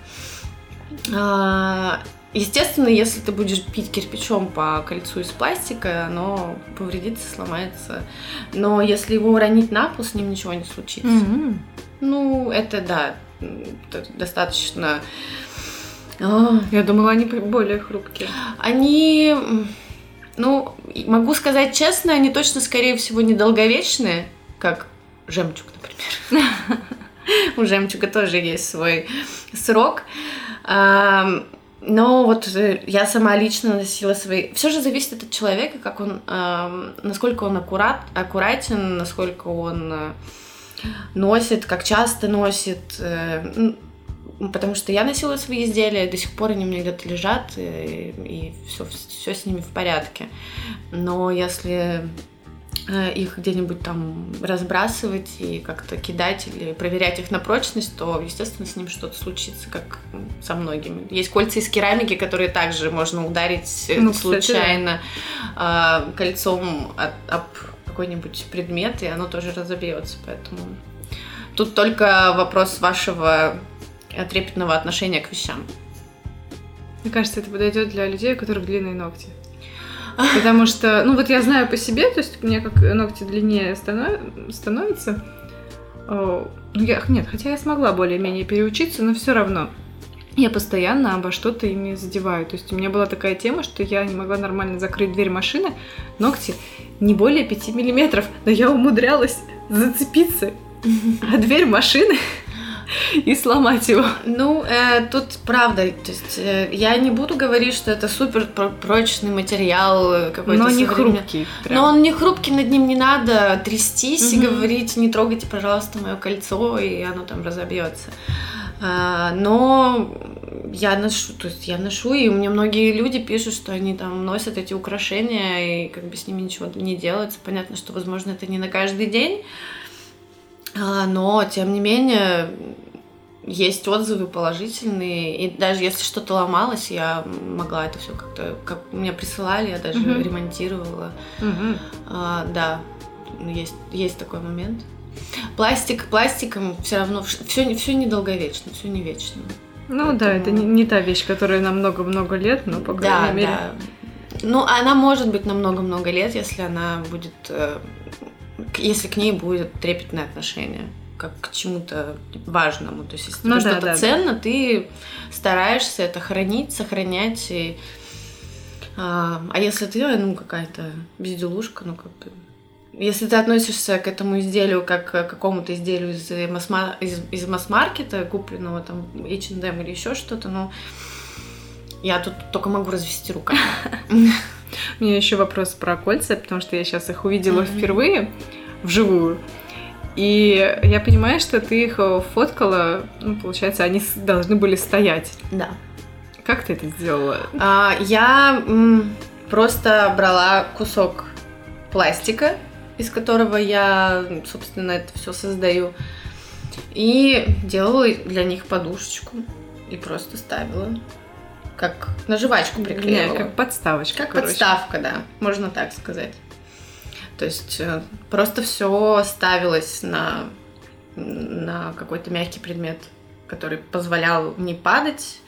Естественно, если ты будешь бить кирпичом по кольцу из пластика, оно повредится, сломается. Но если его уронить на пол, с ним ничего не случится. Mm-hmm. Ну, это да, достаточно... А. Я думала, они более хрупкие. Они ну, могу сказать честно, они точно, скорее всего, недолговечные, как жемчуг, например. <laughs> У жемчуга тоже есть свой срок. Но вот э, я сама лично носила свои... Все же зависит от человека, как он, насколько он аккурат, аккуратен, насколько он э, носит, как часто носит. Э, потому что я носила свои изделия, до сих пор они у меня где-то лежат, и, и все, все с ними в порядке. Но если э, их где-нибудь там разбрасывать и как-то кидать или проверять их на прочность, то, естественно, с ним что-то случится, как со многими. Есть кольца из керамики, которые также можно ударить э, ну, случайно кстати, да. кольцом об, об какой-нибудь предмет, и оно тоже разобьется. Поэтому тут только вопрос вашего трепетного отношения к вещам. Мне кажется, это подойдет для людей, у которых длинные ногти. Потому что, ну вот я знаю по себе, то есть у меня как ногти длиннее станов... становятся. Ну, я, нет, хотя я смогла более-менее переучиться, но все равно я постоянно обо что-то ими задеваю. То есть у меня была такая тема, что я не могла нормально закрыть дверь машины, ногти не более 5 миллиметров, но я умудрялась зацепиться, <laughs> а дверь машины <laughs> и сломать его. Ну, э, тут правда, то есть э, я не буду говорить, что это супер прочный материал э, какой-то. Но не хрупкий. Прям. Но он не хрупкий, над ним не надо трястись угу. и говорить, не трогайте, пожалуйста, мое кольцо, и оно там разобьется. А, но я ношу, то есть я ношу, и мне многие люди пишут, что они там носят эти украшения, и как бы с ними ничего не делается. Понятно, что, возможно, это не на каждый день, но, тем не менее, есть отзывы положительные, и даже если что-то ломалось, я могла это все как-то, как мне присылали, я даже uh-huh. ремонтировала. Uh-huh. А, да, есть, есть такой момент. Пластик, пластиком все равно все, все недолговечно, все не вечно. Ну Поэтому... да, это не, не та вещь, которая на много-много лет, но по крайней да, мере. Да. Ну, она может быть на много-много лет, если она будет э, если к ней будет трепетное отношение как к чему-то важному. То есть, если ну, да, что-то да, ценно, да. ты стараешься это хранить, сохранять. И, а, а если ты, ну, какая-то безделушка, ну, как бы если ты относишься к этому изделию как к какому-то изделию из, масс- из, из масс-маркета, купленного там H&M или еще что-то, ну, я тут только могу развести руками. <laughs> У меня еще вопрос про кольца, потому что я сейчас их увидела mm-hmm. впервые вживую. И я понимаю, что ты их фоткала, ну, получается, они должны были стоять. Да. Как ты это сделала? А, я м, просто брала кусок пластика, из которого я, собственно, это все создаю, и делала для них подушечку и просто ставила как на жвачку приклеивала. Нет, как подставочка. Как короче. подставка, да, можно так сказать. То есть э, просто все ставилось на, на какой-то мягкий предмет, который позволял не падать,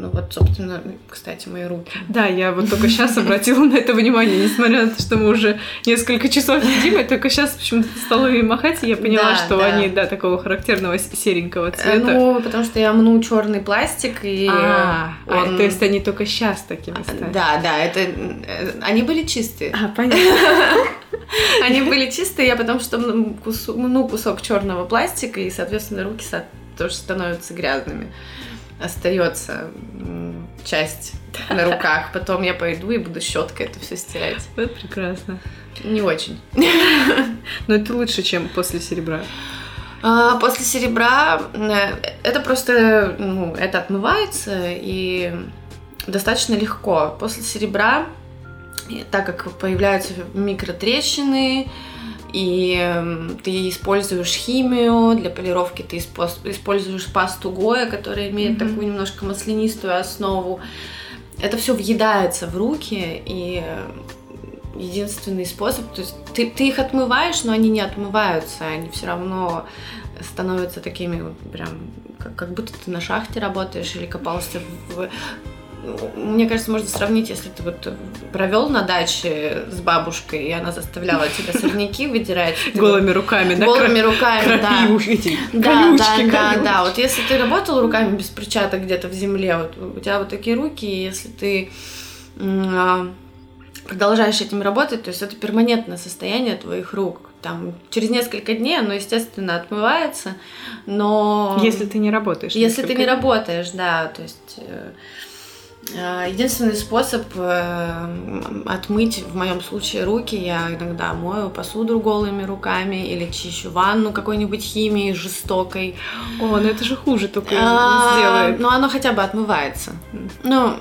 ну вот, собственно, кстати, мои руки. Да, я вот только сейчас обратила на это внимание, несмотря на то, что мы уже несколько часов едим, я только сейчас почему-то стала ими махать, и я поняла, да, что да. они, да, такого характерного серенького э, цвета. Ну, потому что я мну черный пластик, и а, он... а, то есть они только сейчас такими стали. Да, да, это... Э, они были чистые. А, понятно. <laughs> Они были чистые, я потом что ну, кусок черного пластика, и, соответственно, руки тоже становятся грязными остается часть <laughs> на руках. Потом я пойду и буду щеткой это все стирать. Это прекрасно. Не очень. <laughs> Но это лучше, чем после серебра. А, после серебра э, это просто, ну, это отмывается и достаточно легко. После серебра, так как появляются микротрещины, и эм, ты используешь химию для полировки, ты используешь пасту Гоя, которая имеет mm-hmm. такую немножко маслянистую основу. Это все въедается в руки, и единственный способ, то есть ты, ты их отмываешь, но они не отмываются, они все равно становятся такими вот прям, как, как будто ты на шахте работаешь или копался в мне кажется, можно сравнить, если ты вот провел на даче с бабушкой, и она заставляла тебя сорняки выдирать. <laughs> Голыми руками, да? Голыми руками, да. да, да, да, да. Вот если ты работал руками без перчаток где-то в земле, вот у тебя вот такие руки, и если ты а, продолжаешь этим работать, то есть это перманентное состояние твоих рук. Там через несколько дней оно, естественно, отмывается, но... Если ты не работаешь. Если ты не работаешь, да, то есть Э, единственный способ э, отмыть, в моем случае, руки, я иногда мою посуду голыми руками или чищу ванну какой-нибудь химией жестокой. О, ну это же хуже только а, сделает. Но оно хотя бы отмывается. Ну,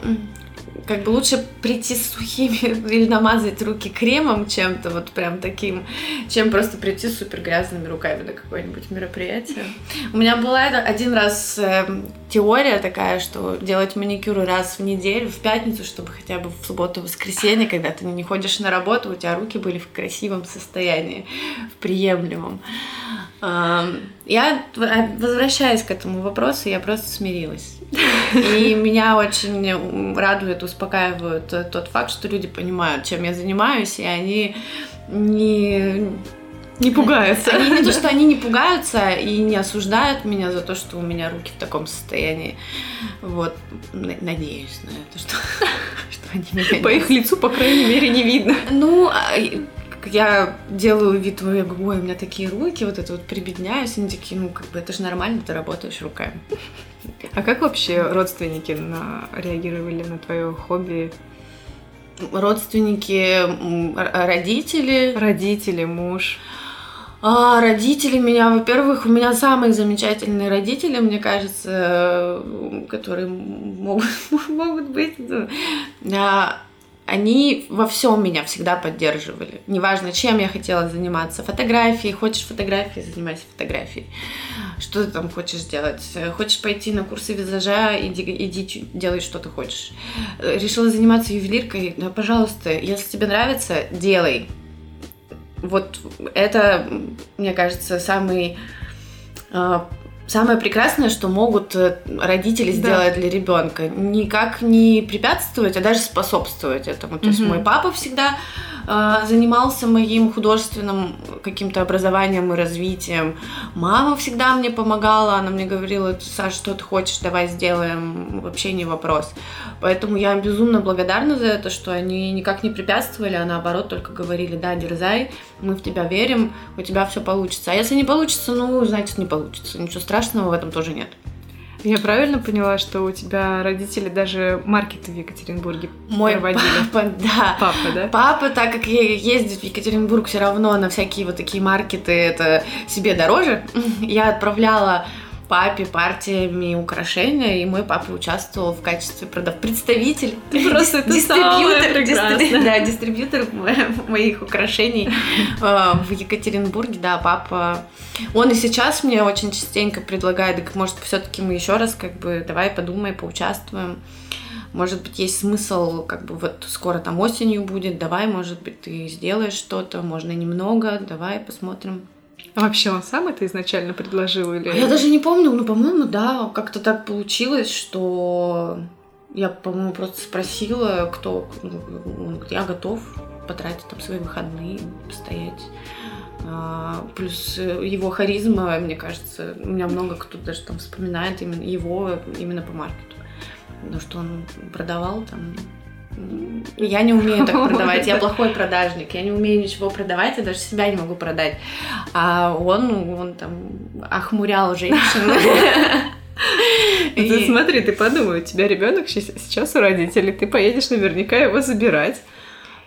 как бы лучше прийти с сухими <laughs> или намазать руки кремом чем-то вот прям таким, чем просто прийти с супер грязными руками на какое-нибудь мероприятие. У меня была один раз э, теория такая, что делать маникюр раз в неделю, в пятницу, чтобы хотя бы в субботу, воскресенье, когда ты не ходишь на работу, у тебя руки были в красивом состоянии, в приемлемом. Я, возвращаясь к этому вопросу, я просто смирилась. <laughs> И меня очень радует, успокаивает тот факт, что люди понимают, чем я занимаюсь, и они не не пугаются. Они не то, что они не пугаются и не осуждают меня за то, что у меня руки в таком состоянии. Вот, надеюсь на это, что, <laughs> что они меня... По их лицу, по крайней мере, не видно. Ну, а, я делаю вид, я говорю, ой, у меня такие руки, вот это вот прибедняюсь, они такие, ну, как бы это же нормально, ты работаешь руками. <laughs> А как вообще родственники на, реагировали на твое хобби? Родственники, родители. Родители, муж. А, родители меня, во-первых, у меня самые замечательные родители, мне кажется, которые могут, <laughs> могут быть. Да они во всем меня всегда поддерживали. Неважно, чем я хотела заниматься. Фотографией, хочешь фотографией, занимайся фотографией. Что ты там хочешь делать? Хочешь пойти на курсы визажа, иди, иди делай, что ты хочешь. Решила заниматься ювелиркой, да, пожалуйста, если тебе нравится, делай. Вот это, мне кажется, самый а, самое прекрасное, что могут э, родители сделать да. для ребенка, никак не препятствовать, а даже способствовать этому. То угу. есть мой папа всегда э, занимался моим художественным каким-то образованием и развитием. Мама всегда мне помогала, она мне говорила, Саша, что ты хочешь, давай сделаем, вообще не вопрос. Поэтому я безумно благодарна за это, что они никак не препятствовали, а наоборот только говорили, да, дерзай, мы в тебя верим, у тебя все получится. А если не получится, ну, значит, не получится. Ничего страшного в этом тоже нет. Я правильно поняла, что у тебя родители даже маркеты в Екатеринбурге Мой проводили? Папа, <laughs> да. Папа, да? Папа, так как ездит в Екатеринбург все равно на всякие вот такие маркеты, это себе дороже, <laughs> я отправляла папе партиями украшения, и мой папа участвовал в качестве продав представитель, просто это дистрибьютор, дистрибьютор, да, дистрибьютор моих украшений э, <laughs> в Екатеринбурге, да, папа. Он и сейчас мне очень частенько предлагает, так может все-таки мы еще раз как бы давай подумай, поучаствуем. Может быть, есть смысл, как бы вот скоро там осенью будет, давай, может быть, ты сделаешь что-то, можно немного, давай посмотрим. А вообще он сам это изначально предложил или? А я даже не помню, ну, по-моему, да, как-то так получилось, что я, по-моему, просто спросила, кто, он говорит, я готов потратить там свои выходные, постоять. А, плюс его харизма, мне кажется, у меня много кто даже там вспоминает именно его именно по маркету. Потому что он продавал там я не умею так <laughs> продавать, я плохой продажник, я не умею ничего продавать, я даже себя не могу продать. А он, он там охмурял женщин. <laughs> Ты смотри, ты подумай, у тебя ребенок сейчас у родителей, ты поедешь наверняка его забирать.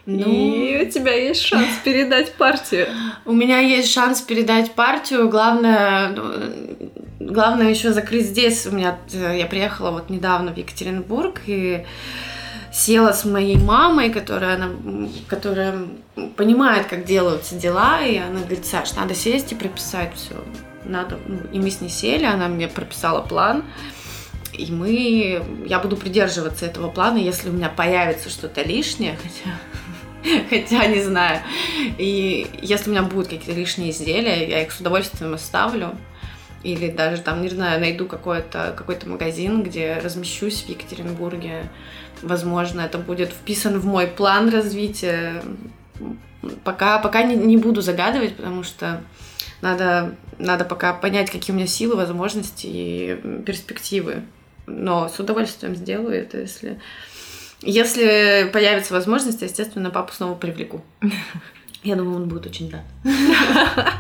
Ну, и у тебя есть шанс передать партию. У меня есть шанс передать партию. Главное, ну, главное еще закрыть здесь. У меня э, я приехала вот недавно в Екатеринбург и села с моей мамой, которая, она, которая понимает, как делаются дела, и она говорит, Саш, надо сесть и прописать все. Надо, ну, и мы с ней сели, она мне прописала план, и мы, я буду придерживаться этого плана, если у меня появится что-то лишнее, хотя, <laughs> хотя не знаю. И если у меня будут какие-то лишние изделия, я их с удовольствием оставлю. Или даже там, не знаю, найду какой-то какой магазин, где размещусь в Екатеринбурге, Возможно, это будет вписан в мой план развития. Пока, пока не, не буду загадывать, потому что надо, надо пока понять, какие у меня силы, возможности и перспективы. Но с удовольствием сделаю это, если... Если появится возможность, естественно, папу снова привлеку. <laughs> Я думаю, он будет очень рад. <laughs>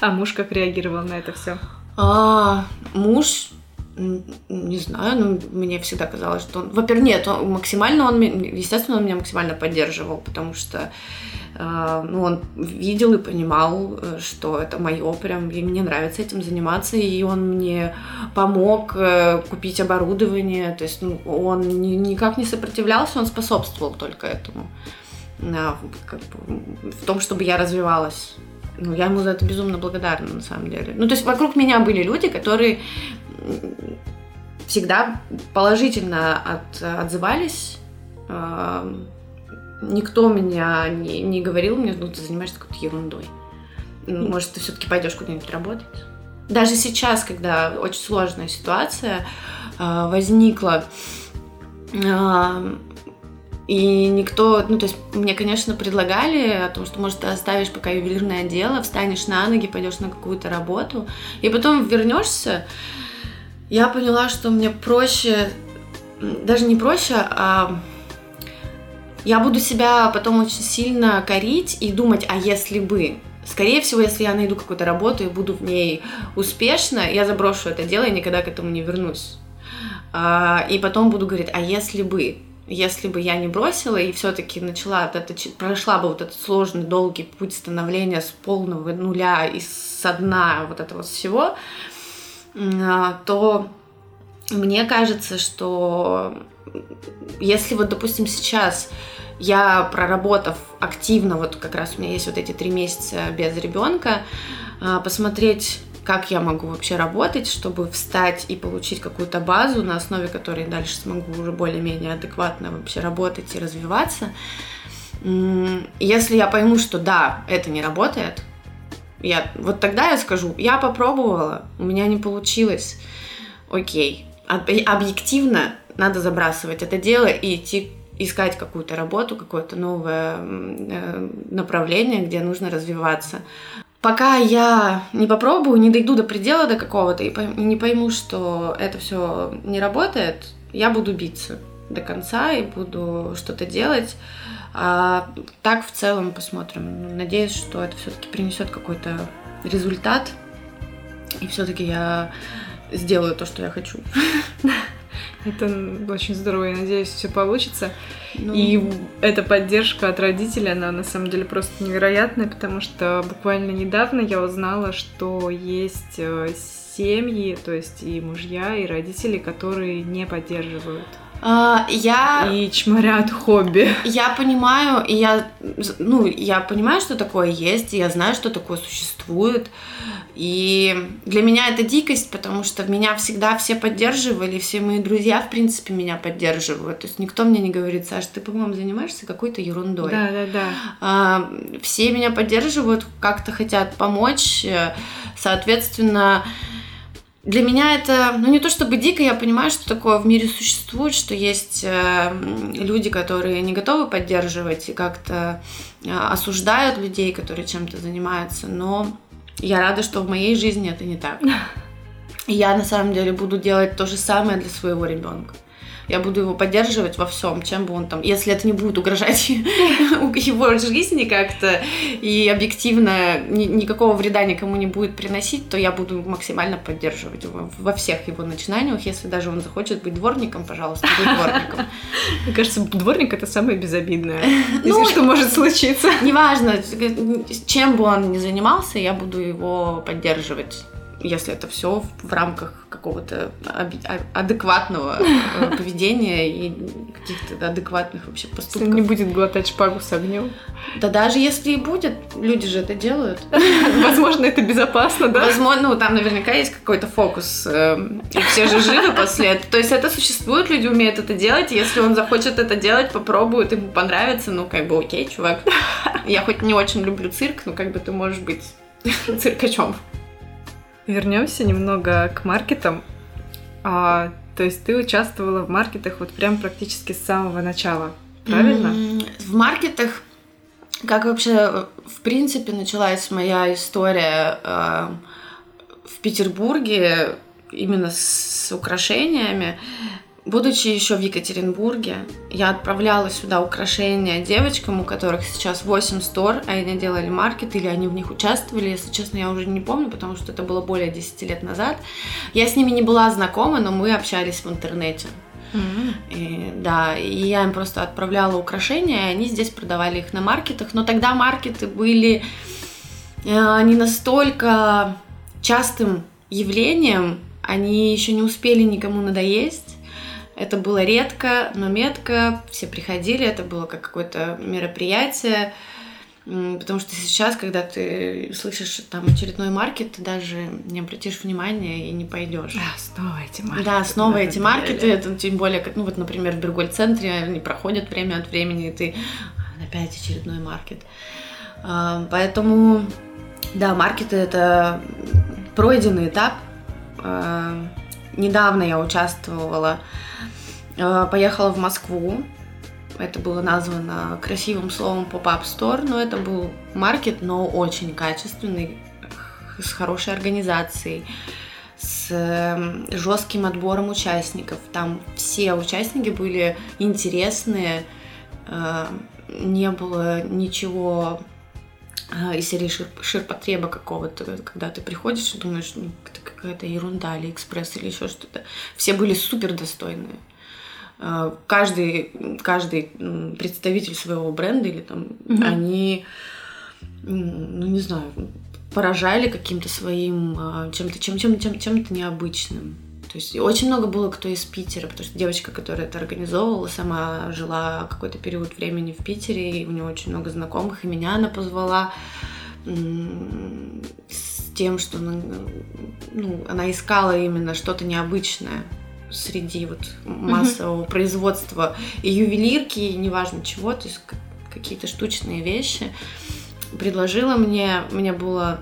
А муж как реагировал на это все? А, муж не знаю, но мне всегда казалось, что он... Во-первых, нет, он максимально он... Естественно, он меня максимально поддерживал, потому что э, ну, он видел и понимал, э, что это мое прям, и мне нравится этим заниматься, и он мне помог э, купить оборудование, то есть ну, он ни, никак не сопротивлялся, он способствовал только этому, как бы, в том, чтобы я развивалась. Ну, я ему за это безумно благодарна, на самом деле. Ну, то есть вокруг меня были люди, которые всегда положительно от, отзывались. Никто меня не, не говорил мне, ну, ты занимаешься какой-то ерундой. Может, ты все-таки пойдешь куда-нибудь работать. Даже сейчас, когда очень сложная ситуация э, возникла, и никто, ну, то есть мне, конечно, предлагали о том, что, может, ты оставишь пока ювелирное дело, встанешь на ноги, пойдешь на какую-то работу, и потом вернешься, я поняла, что мне проще, даже не проще, а я буду себя потом очень сильно корить и думать, а если бы. Скорее всего, если я найду какую-то работу и буду в ней успешна, я заброшу это дело и никогда к этому не вернусь. А, и потом буду говорить, а если бы, если бы я не бросила и все-таки начала, вот это, прошла бы вот этот сложный, долгий путь становления с полного нуля и со дна вот этого всего, а, то мне кажется, что если вот, допустим, сейчас я, проработав активно, вот как раз у меня есть вот эти три месяца без ребенка, а, посмотреть, как я могу вообще работать, чтобы встать и получить какую-то базу, на основе которой дальше смогу уже более-менее адекватно вообще работать и развиваться. Если я пойму, что да, это не работает, Я, вот тогда я скажу, я попробовала, у меня не получилось. Окей. Объективно надо забрасывать это дело и идти искать какую-то работу, какое-то новое э, направление, где нужно развиваться. Пока я не попробую, не дойду до предела до какого-то и не пойму, что это все не работает, я буду биться до конца и буду что-то делать. А так в целом посмотрим. Надеюсь, что это все-таки принесет какой-то результат. И все-таки я сделаю то, что я хочу. <laughs> Это очень здорово, я надеюсь, все получится. Ну... И эта поддержка от родителей, она на самом деле просто невероятная, потому что буквально недавно я узнала, что есть э, семьи, то есть и мужья, и родители, которые не поддерживают а, я... И чморят хобби. Я понимаю, и я, ну, я понимаю, что такое есть, и я знаю, что такое существует. И для меня это дикость, потому что меня всегда все поддерживали, все мои друзья, в принципе, меня поддерживают. То есть никто мне не говорит, Саш, ты, по-моему, занимаешься какой-то ерундой. Да, да, да. А, все меня поддерживают, как-то хотят помочь. Соответственно, для меня это, ну не то чтобы дико, я понимаю, что такое в мире существует, что есть э, люди, которые не готовы поддерживать и как-то э, осуждают людей, которые чем-то занимаются, но я рада, что в моей жизни это не так. <laughs> И я на самом деле буду делать то же самое для своего ребенка я буду его поддерживать во всем, чем бы он там, если это не будет угрожать <laughs> его жизни как-то и объективно никакого вреда никому не будет приносить, то я буду максимально поддерживать его во всех его начинаниях. Если даже он захочет быть дворником, пожалуйста, будь дворником. <laughs> Мне кажется, дворник это самое безобидное, <laughs> если ну, что может случиться. Неважно, чем бы он ни занимался, я буду его поддерживать если это все в рамках какого-то адекватного э, <laughs> поведения и каких-то адекватных вообще поступков. Если не будет глотать шпагу с огнем. Да даже если и будет, люди же это делают. <laughs> Возможно, это безопасно, да? Возможно, ну там наверняка есть какой-то фокус, эм, и все же живы после этого. То есть это существует, люди умеют это делать, если он захочет это делать, попробует, ему понравится, ну как бы окей, чувак. Я хоть не очень люблю цирк, но как бы ты можешь быть циркачом. Вернемся немного к маркетам. А, то есть ты участвовала в маркетах вот прям практически с самого начала, правильно? В маркетах, как вообще в принципе началась моя история э, в Петербурге именно с украшениями. Будучи еще в Екатеринбурге, я отправляла сюда украшения девочкам, у которых сейчас 8 стор, а они делали маркет, или они в них участвовали, если честно, я уже не помню, потому что это было более 10 лет назад. Я с ними не была знакома, но мы общались в интернете. Mm-hmm. И, да, и я им просто отправляла украшения, и они здесь продавали их на маркетах. Но тогда маркеты были э, не настолько частым явлением, они еще не успели никому надоесть. Это было редко, но метко. Все приходили, это было как какое-то мероприятие. Потому что сейчас, когда ты слышишь там очередной маркет, ты даже не обратишь внимания и не пойдешь. Да, снова эти маркеты. Да, снова эти маркеты. Это тем более, как, ну вот, например, в Бергольд-центре они проходят время от времени, и ты опять очередной маркет. А, поэтому, да, маркеты это пройденный этап. А, недавно я участвовала поехала в Москву. Это было названо красивым словом pop-up store, но это был маркет, но очень качественный, с хорошей организацией, с эм, жестким отбором участников. Там все участники были интересные, э, не было ничего э, из серии шир, ширпотреба какого-то, когда ты приходишь и думаешь, ну, это какая-то ерунда, или экспресс, или еще что-то. Все были супер достойные. Э, каждый, каждый представитель своего бренда или там, угу. они, ну не знаю, поражали каким-то своим э, чем-то чем, чем, чем, чем-то необычным. То есть очень много было кто из Питера, потому что девочка, которая это организовывала, сама жила какой-то период времени в Питере, и у нее очень много знакомых, и меня она позвала с тем, что ну, она искала именно что-то необычное среди вот массового mm-hmm. производства и ювелирки, и неважно чего, то есть какие-то штучные вещи. Предложила мне, мне было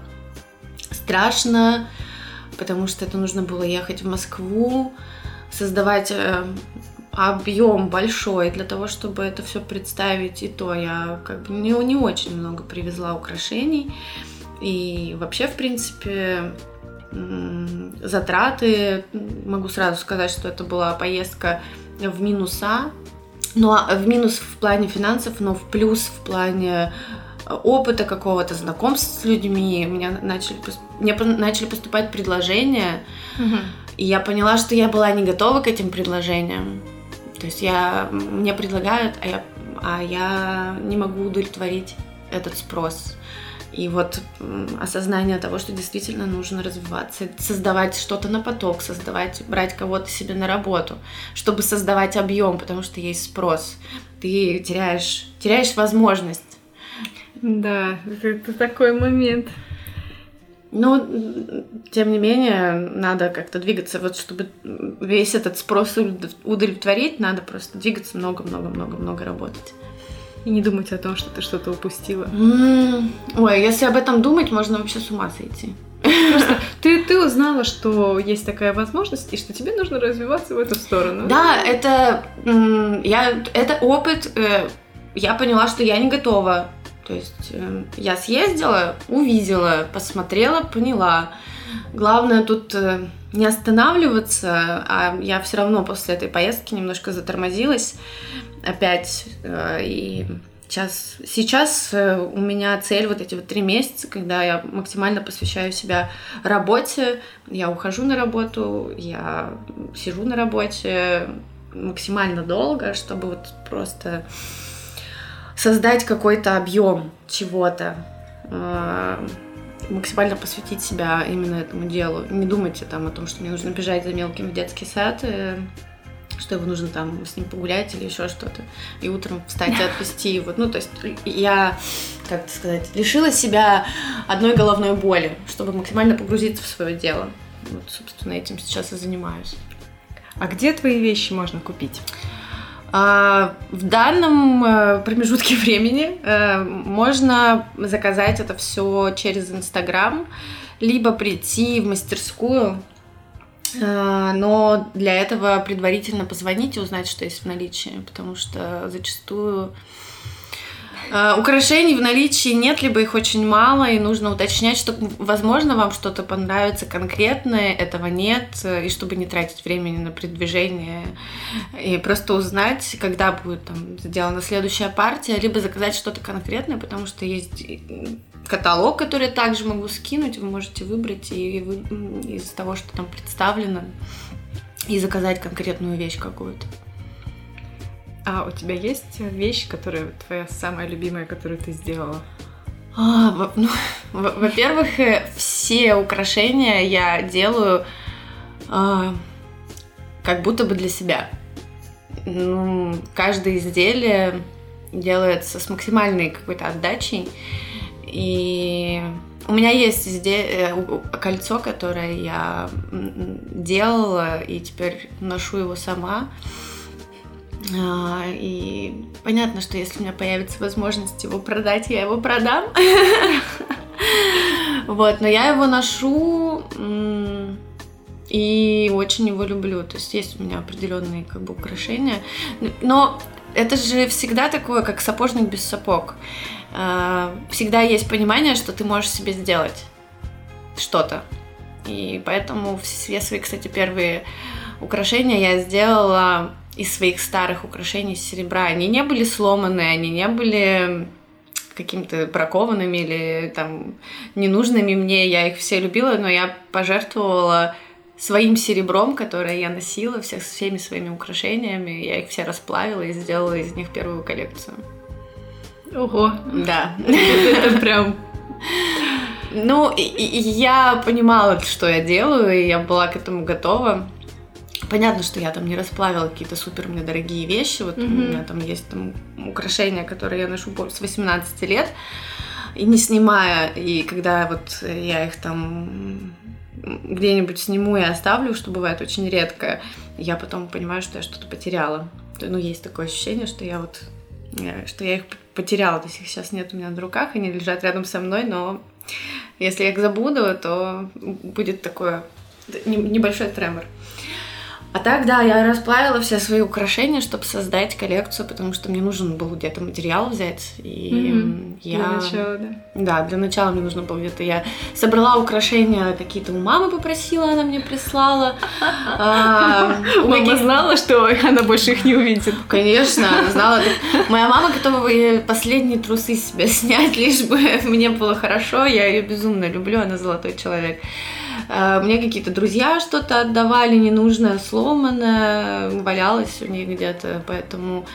страшно, потому что это нужно было ехать в Москву, создавать э, объем большой для того, чтобы это все представить. И то я как бы не, не очень много привезла украшений. И вообще, в принципе, затраты, могу сразу сказать, что это была поездка в минуса, ну, а в минус в плане финансов, но в плюс в плане э, опыта какого-то, знакомств с людьми. Меня начали, мне начали поступать предложения, угу. и я поняла, что я была не готова к этим предложениям. То есть я, мне предлагают, а я, а я не могу удовлетворить этот спрос. И вот осознание того, что действительно нужно развиваться, создавать что-то на поток, создавать, брать кого-то себе на работу, чтобы создавать объем, потому что есть спрос. Ты теряешь, теряешь возможность. Да, это такой момент. Но, тем не менее, надо как-то двигаться. Вот чтобы весь этот спрос удовлетворить, надо просто двигаться много-много-много-много работать. И не думать о том, что ты что-то упустила. Ой, если об этом думать, можно вообще с ума сойти. Просто ты, ты узнала, что есть такая возможность, и что тебе нужно развиваться в эту сторону. Да, это, я, это опыт. Э, я поняла, что я не готова. То есть э, я съездила, увидела, посмотрела, поняла. Главное тут э, не останавливаться, а я все равно после этой поездки немножко затормозилась опять. Э, и сейчас, сейчас э, у меня цель вот эти вот три месяца, когда я максимально посвящаю себя работе. Я ухожу на работу, я сижу на работе максимально долго, чтобы вот просто создать какой-то объем чего-то э, максимально посвятить себя именно этому делу. Не думайте там о том, что мне нужно бежать за мелким в детский сад что его нужно там с ним погулять или еще что-то, и утром встать и отвезти его. Ну, то есть я, как это сказать, лишила себя одной головной боли, чтобы максимально погрузиться в свое дело. Вот, собственно, этим сейчас и занимаюсь. А где твои вещи можно купить? А, в данном э, промежутке <laughs> времени э, можно заказать это все через Инстаграм, либо прийти в мастерскую а, но для этого предварительно позвонить и узнать, что есть в наличии, потому что зачастую Украшений в наличии нет, либо их очень мало, и нужно уточнять, что, возможно, вам что-то понравится конкретное, этого нет, и чтобы не тратить времени на передвижение, и просто узнать, когда будет там сделана следующая партия, либо заказать что-то конкретное, потому что есть каталог, который я также могу скинуть, вы можете выбрать и вы, из того, что там представлено, и заказать конкретную вещь какую-то. А у тебя есть вещь, которая твоя самая любимая, которую ты сделала? А, ну, <laughs> во-первых, э, все украшения я делаю а, как будто бы для себя. Ну, каждое изделие делается с максимальной какой-то отдачей. И у меня есть здесь э, кольцо, которое я делала, и теперь ношу его сама. И понятно, что если у меня появится возможность его продать, я его продам. <laughs> Вот, но я его ношу и очень его люблю. То есть есть у меня определенные как бы украшения. Но это же всегда такое, как сапожник без сапог. А, всегда есть понимание, что ты можешь себе сделать что-то. И поэтому все свои, кстати, первые украшения я сделала из своих старых украшений из серебра. Они не были сломаны, они не были какими-то бракованными или там ненужными мне. Я их все любила, но я пожертвовала своим серебром, которое я носила, всех, всеми своими украшениями. Я их все расплавила и сделала из них первую коллекцию. Ого. Да. Это прям... Ну, я понимала, что я делаю, и я была к этому готова. Понятно, что я там не расплавила какие-то супер мне дорогие вещи. Вот mm-hmm. у меня там есть там украшения, которые я ношу с 18 лет, и не снимая. И когда вот я их там где-нибудь сниму и оставлю, что бывает очень редко, я потом понимаю, что я что-то потеряла. Ну, есть такое ощущение, что я вот э, что я их потеряла, то есть их сейчас нет у меня на руках, они лежат рядом со мной, но Если я их забуду, то будет такое небольшой тремор. А так, да, я расплавила все свои украшения, чтобы создать коллекцию, потому что мне нужен был где-то материал взять. И mm-hmm. я... Для начала, да? Да, для начала мне нужно было где-то... Я собрала украшения какие-то у мамы попросила, она мне прислала. А, <laughs> мама знала, что она больше их не увидит? Конечно, знала. <laughs> Моя мама готова последние трусы себя <laughs> снять, лишь бы мне было хорошо. Я ее безумно люблю, она золотой человек. Э, мне какие-то друзья что-то отдавали ненужное, сломанное, валялось у них где-то, поэтому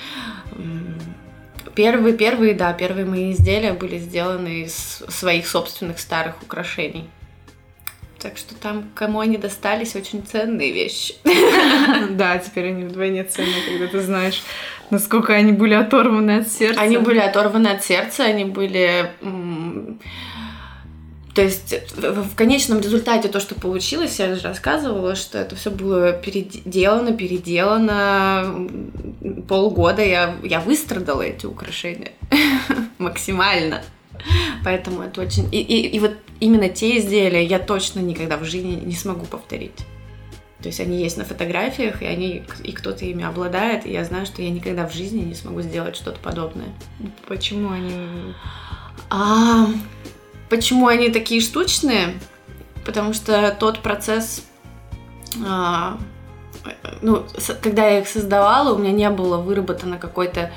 первые, первые, да, первые мои изделия были сделаны из своих собственных старых украшений. Так что там, кому они достались, очень ценные вещи. <laughs> Да, теперь они вдвойне ценные, когда ты знаешь, насколько они были оторваны от сердца. Они были оторваны от сердца, они были то есть в конечном результате то, что получилось, я же рассказывала, что это все было переделано, переделано. Полгода я, я выстрадала эти украшения <laughs> максимально. Поэтому это очень... И, и, и вот именно те изделия я точно никогда в жизни не смогу повторить. То есть они есть на фотографиях, и они и кто-то ими обладает, и я знаю, что я никогда в жизни не смогу сделать что-то подобное. Почему они? А, Почему они такие штучные? Потому что тот процесс, а, ну, когда я их создавала, у меня не было выработано какой-то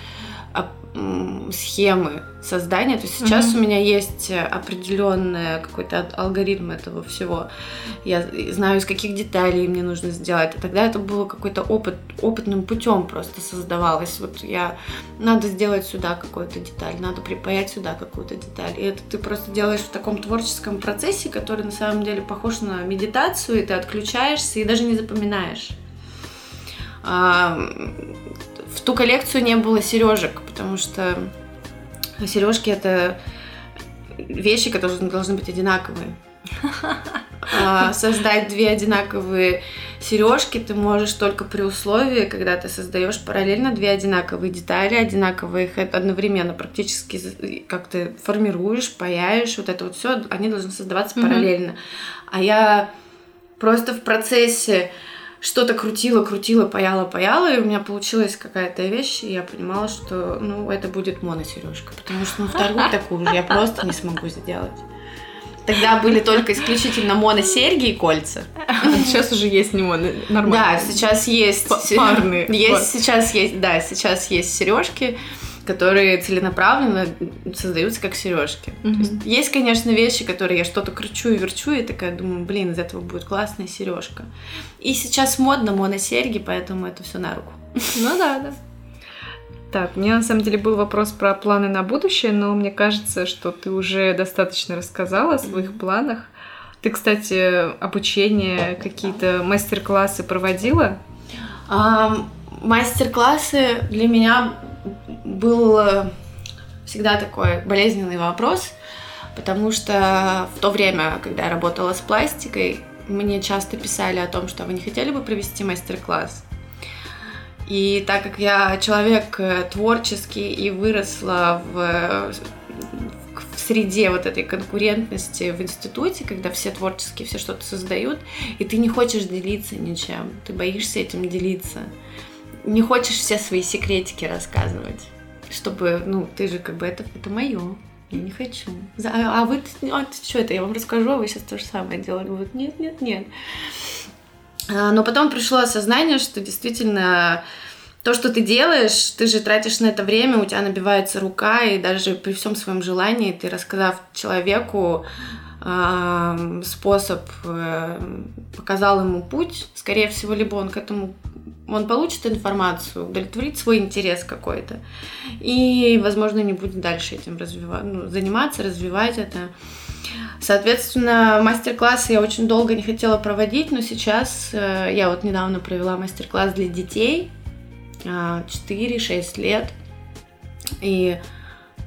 схемы создания. То есть сейчас mm-hmm. у меня есть определенный какой-то алгоритм этого всего. Я знаю, из каких деталей мне нужно сделать. И тогда это было какой-то опыт, опытным путем просто создавалось. Вот я надо сделать сюда какую-то деталь, надо припаять сюда какую-то деталь. И это ты просто делаешь в таком творческом процессе, который на самом деле похож на медитацию, и ты отключаешься и даже не запоминаешь в ту коллекцию не было сережек, потому что сережки это вещи, которые должны быть одинаковые. А создать две одинаковые сережки ты можешь только при условии, когда ты создаешь параллельно две одинаковые детали, одинаковые их одновременно практически как ты формируешь, паяешь, вот это вот все, они должны создаваться параллельно. А я просто в процессе что-то крутила, крутила, паяла, паяла, и у меня получилась какая-то вещь, и я понимала, что, ну, это будет моносережка, потому что, ну, вторую <laughs> такую я просто не смогу сделать. Тогда были только исключительно моносерьги и кольца. <laughs> Сейчас уже есть не моно, нормально. Да, сейчас есть парные. <laughs> Есть, сейчас есть, да, сейчас есть сережки которые целенаправленно создаются как сережки. Mm-hmm. Есть, есть, конечно, вещи, которые я что-то кручу и верчу, и такая думаю, блин, из этого будет классная сережка. И сейчас модно моносерьги, поэтому это все на руку. Ну да, да. Так, у меня на самом деле был вопрос про планы на будущее, но мне кажется, что ты уже достаточно рассказала о своих планах. Ты, кстати, обучение, какие-то мастер-классы проводила? Um, мастер-классы для меня был э, всегда такой болезненный вопрос, потому что в то время, когда я работала с пластикой, мне часто писали о том, что вы не хотели бы провести мастер-класс. И так как я человек э, творческий и выросла в, в среде вот этой конкурентности в институте, когда все творческие, все что-то создают, и ты не хочешь делиться ничем, ты боишься этим делиться, не хочешь все свои секретики рассказывать чтобы, ну, ты же как бы это, это мое. Я не хочу. А, а вы, а, что это, я вам расскажу, а вы сейчас то же самое делали. Вот нет, нет, нет. А, но потом пришло осознание, что действительно то, что ты делаешь, ты же тратишь на это время, у тебя набивается рука, и даже при всем своем желании, ты рассказав человеку способ, э, показал ему путь, скорее всего, либо он к этому он получит информацию, удовлетворит свой интерес какой-то, и, возможно, не будет дальше этим развивать, ну, заниматься, развивать это. Соответственно, мастер-классы я очень долго не хотела проводить, но сейчас э, я вот недавно провела мастер-класс для детей, 4-6 э, лет, и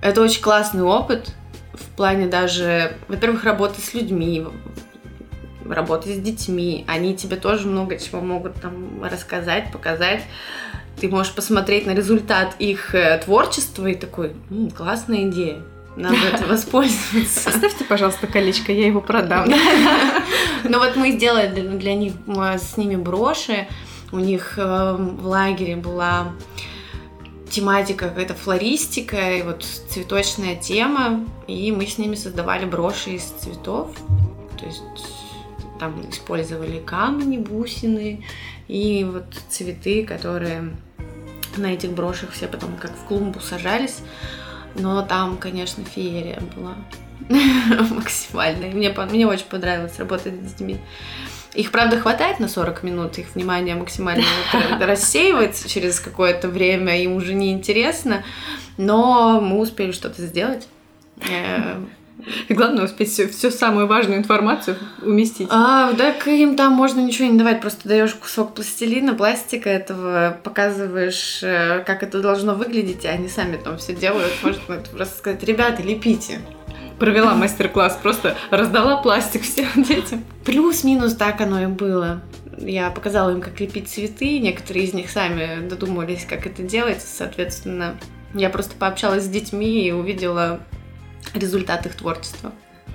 это очень классный опыт в плане даже, во-первых, работы с людьми, работать с детьми. Они тебе тоже много чего могут там рассказать, показать. Ты можешь посмотреть на результат их э, творчества и такой, М, классная идея. надо <laughs> это воспользоваться. Оставьте, пожалуйста, колечко, я его продам. <laughs> Ну вот мы сделали для них с ними броши. У них э, в лагере была тематика какая-то флористика и вот цветочная тема, и мы с ними создавали броши из цветов, то есть там использовали камни, бусины и вот цветы, которые на этих брошах все потом как в клумбу сажались, но там, конечно, феерия была <laughs> максимальная. Мне, мне очень понравилось работать с детьми. Их, правда, хватает на 40 минут, их внимание максимально <laughs> рассеивается через какое-то время, им уже не интересно, но мы успели что-то сделать. И главное успеть всю, всю самую важную информацию уместить. А, так им там можно ничего не давать, просто даешь кусок пластилина, пластика этого, показываешь, э, как это должно выглядеть, и они сами там все делают. Можно просто сказать, ребята, лепите провела мастер-класс, просто раздала пластик всем <laughs> детям. Плюс-минус так оно и было. Я показала им, как лепить цветы, некоторые из них сами додумались, как это делать, соответственно, я просто пообщалась с детьми и увидела результат их творчества.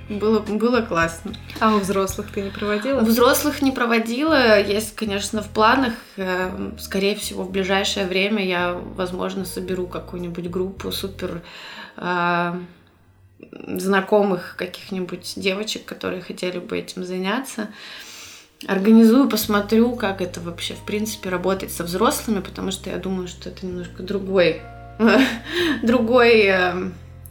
Было, было классно. А у взрослых ты не проводила? У взрослых не проводила. Есть, конечно, в планах. Э, скорее всего, в ближайшее время я, возможно, соберу какую-нибудь группу супер э, знакомых каких-нибудь девочек, которые хотели бы этим заняться. Организую, посмотрю, как это вообще, в принципе, работать со взрослыми, потому что я думаю, что это немножко другой, <laughs> другой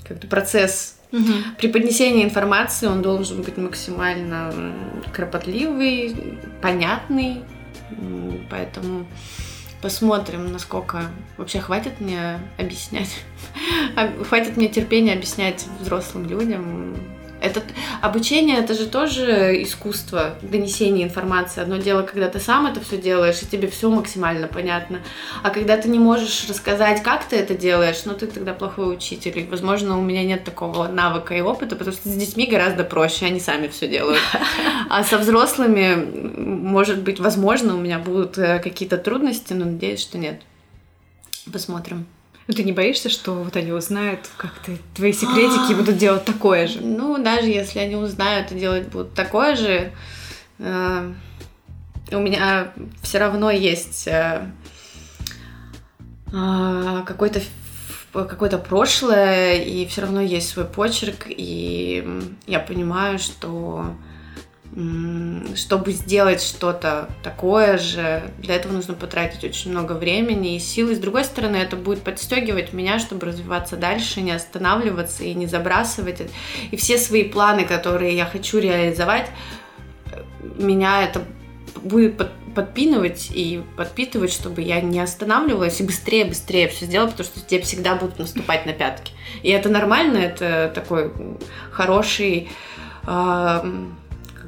э, как-то процесс Угу. Преподнесение информации, он должен быть максимально кропотливый, понятный, поэтому Посмотрим, насколько вообще хватит мне объяснять. <laughs> А, хватит мне терпения объяснять взрослым людям, это обучение, это же тоже искусство донесения информации. Одно дело, когда ты сам это все делаешь, и тебе все максимально понятно. А когда ты не можешь рассказать, как ты это делаешь, ну ты тогда плохой учитель. И, возможно, у меня нет такого навыка и опыта, потому что с детьми гораздо проще, они сами все делают. <laughs> А со взрослыми, может быть, возможно, у меня будут э, какие-то трудности, но надеюсь, что нет. Посмотрим. Ну ты не боишься, что вот они узнают, как ты твои секретики будут делать такое же? Ну, даже если они узнают и делать будут такое же, э, у меня все равно есть э, э, какой-то какое-то прошлое, и все равно есть свой почерк, и я понимаю, что чтобы сделать что-то такое же, для этого нужно потратить очень много времени и сил. И с другой стороны, это будет подстегивать меня, чтобы развиваться дальше, не останавливаться и не забрасывать. И все свои планы, которые я хочу реализовать, меня это будет подпинывать и подпитывать, чтобы я не останавливалась и быстрее-быстрее все сделала, потому что тебе всегда будут наступать на пятки. И это нормально, это такой хороший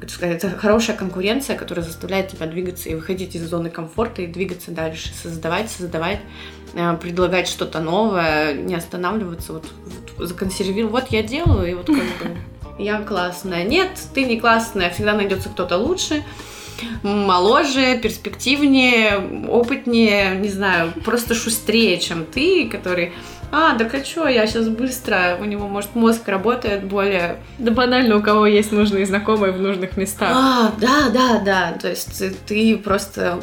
как это сказать, это хорошая конкуренция, которая заставляет тебя двигаться и выходить из зоны комфорта и двигаться дальше, создавать, создавать, э, предлагать что-то новое, не останавливаться, вот, вот законсервировать. Вот я делаю, и вот как бы <laughs> я классная. Нет, ты не классная, всегда найдется кто-то лучше моложе, перспективнее, опытнее, не знаю, просто шустрее, чем ты, который а, да а что, я сейчас быстро, у него, может, мозг работает более... Да банально, у кого есть нужные знакомые в нужных местах. А, да, да, да, то есть ты просто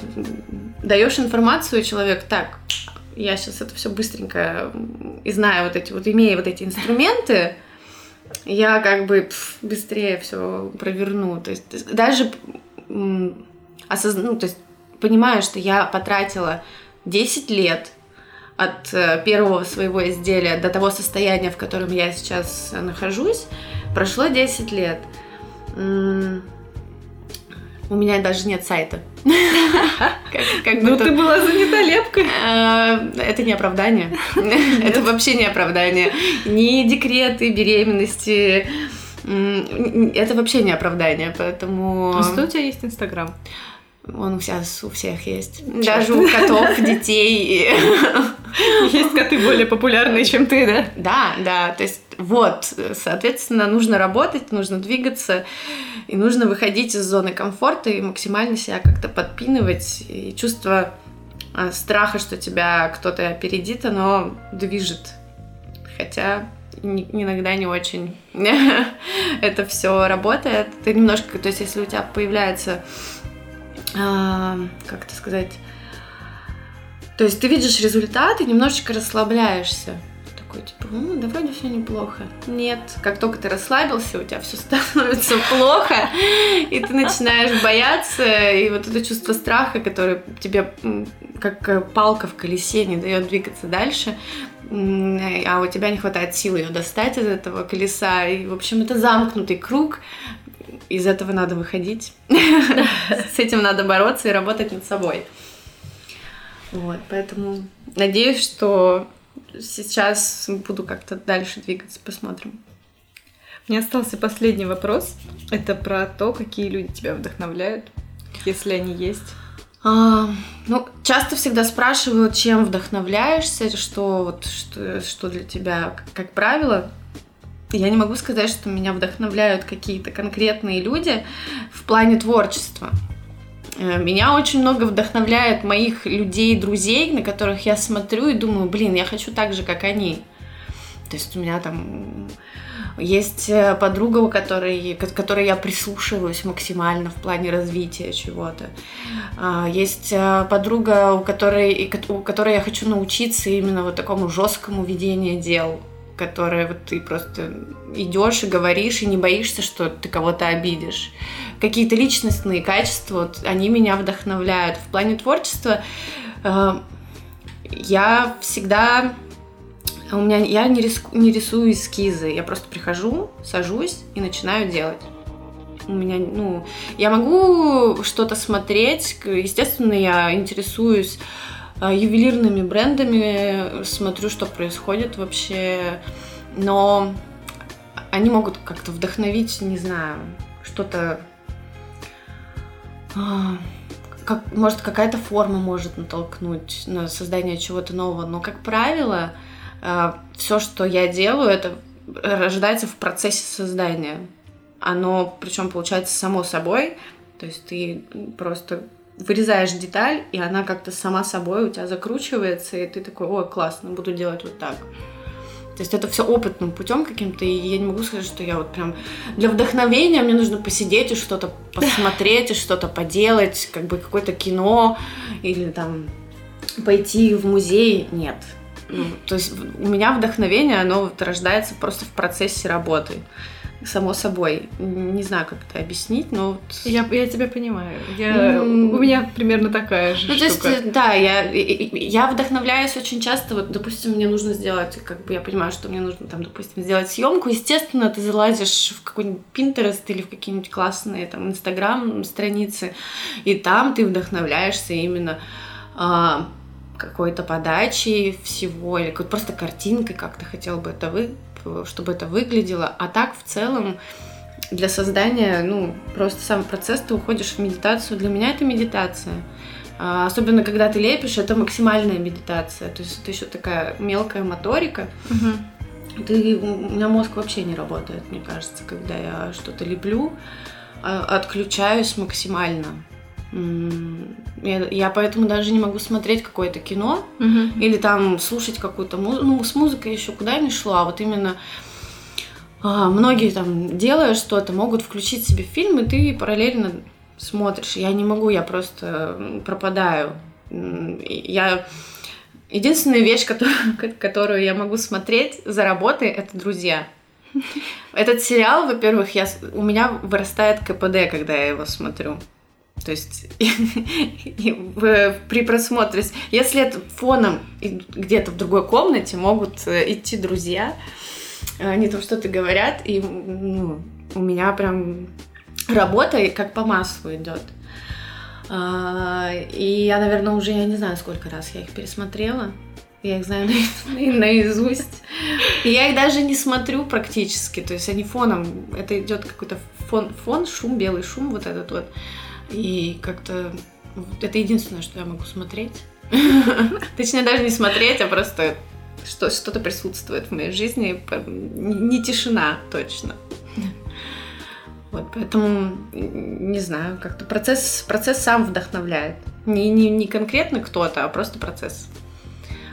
даешь информацию человек так, я сейчас это все быстренько и знаю вот эти вот, имея вот эти инструменты, я как бы пф, быстрее все проверну. То есть даже осозна... ну, то есть понимаю, что я потратила 10 лет от э, первого своего изделия до того состояния, в котором я сейчас нахожусь, прошло 10 лет. У меня даже нет сайта. <laughs> Ну, ты была занята лепкой. <laughs> Э, это не оправдание. <laughs> Это вообще не оправдание. Ни декреты, беременности. Это вообще не оправдание, поэтому... А что у тебя есть Инстаграм? Он у всех, у всех есть. Даже у котов, <laughs> детей. <laughs> Есть коты более популярные, чем ты, да? Да, да. То есть вот, соответственно, нужно работать, нужно двигаться, и нужно выходить из зоны комфорта и максимально себя как-то подпинывать. И чувство а, страха, что тебя кто-то опередит, оно движет. Хотя иногда не очень <laughs> это все работает. Ты немножко, то есть если у тебя появляется, как это сказать, то есть ты видишь результат и немножечко расслабляешься такой, типа, ну, да вроде все неплохо. Нет, как только ты расслабился, у тебя все становится <laughs> плохо, и ты начинаешь бояться, и вот это чувство страха, которое тебе как э, палка в колесе не дает двигаться дальше, а у тебя не хватает сил ее достать из этого колеса. И, в общем, это замкнутый круг. Из этого надо выходить. <laughs> С этим надо бороться и работать над собой. Вот, поэтому надеюсь, что сейчас буду как-то дальше двигаться, посмотрим. Мне остался последний вопрос. Это про то, какие люди тебя вдохновляют, если они есть. А, ну, часто всегда спрашивают, чем вдохновляешься, что, вот, что, что для тебя, как, как правило. Я не могу сказать, что меня вдохновляют какие-то конкретные люди в плане творчества. Э, меня очень много вдохновляет моих людей, друзей, на которых я смотрю и думаю, блин, я хочу так же, как они. То есть у меня там есть э, подруга, у которой, которой я прислушиваюсь максимально в плане развития чего-то. А, есть э, подруга, у которой, у которой я хочу научиться именно вот такому жесткому ведению дел которое вот ты просто идешь и говоришь, и не боишься, что ты кого-то обидишь. Какие-то личностные качества, вот, они меня вдохновляют. В плане творчества э, я всегда у меня я не, риску, не рисую эскизы, я просто прихожу, сажусь и начинаю делать. У меня, ну, я могу что-то смотреть, естественно, я интересуюсь ювелирными брендами, смотрю, что происходит вообще, но они могут как-то вдохновить, не знаю, что-то, а, как, может, какая-то форма может натолкнуть на создание чего-то нового, но, как правило, а, все, что я делаю, это рождается в процессе создания. Оно, причем, получается само собой, то есть ты просто вырезаешь деталь, и она как-то сама собой у тебя закручивается, и ты такой, ой, классно, буду делать вот так. То есть это все опытным путем каким-то, и я не могу сказать, что я вот прям для вдохновения мне нужно посидеть и что-то посмотреть, и что-то поделать, как бы какое-то кино или там пойти в музей. Нет. Ну, то есть у меня вдохновение, оно вот рождается просто в процессе работы само собой. Не знаю, как это объяснить, но... Вот... Я, я тебя понимаю. Я, mm. У меня примерно такая же ну, штука. То есть, да, я, я вдохновляюсь очень часто. Вот, допустим, мне нужно сделать, как бы я понимаю, что мне нужно, там, допустим, сделать съемку. Естественно, ты залазишь в какой-нибудь Pinterest или в какие-нибудь классные там Инстаграм страницы, и там ты вдохновляешься именно а, какой-то подачей всего, или просто картинкой, как ты хотел бы это вы, чтобы это выглядело. А так в целом для создания, ну, просто сам процесс, ты уходишь в медитацию. Для меня это медитация. А, особенно когда ты лепишь, это максимальная медитация. То есть это еще такая мелкая моторика. Угу. Ты, у меня мозг вообще не работает, мне кажется, когда я что-то леплю, а, отключаюсь максимально. Я, я поэтому даже не могу смотреть какое-то кино угу. или там слушать какую-то музыку. Ну, с музыкой еще куда ни шло, а вот именно а, многие там делая что-то, могут включить себе фильм, и ты параллельно смотришь. Я не могу, я просто пропадаю. Я единственная вещь, которую, <laughs> которую я могу смотреть за работой, это друзья. <laughs> Этот сериал, во-первых, я, у меня вырастает КПД, когда я его смотрю. То есть <laughs> при просмотре, если это фоном где-то в другой комнате, могут э, идти друзья, они там что-то говорят, и ну, у меня прям работа как по маслу идет. А, и я, наверное, уже, я не знаю, сколько раз я их пересмотрела. Я их знаю <laughs> наизусть. И я их даже не смотрю практически. То есть они фоном. Это идет какой-то фон, фон, шум, белый шум, вот этот вот. И как-то это единственное, что я могу смотреть. <laughs> Точнее, даже не смотреть, а просто что, что-то присутствует в моей жизни. Не тишина, точно. Вот, поэтому, не знаю, как-то процесс, процесс сам вдохновляет. Не, не, не конкретно кто-то, а просто процесс.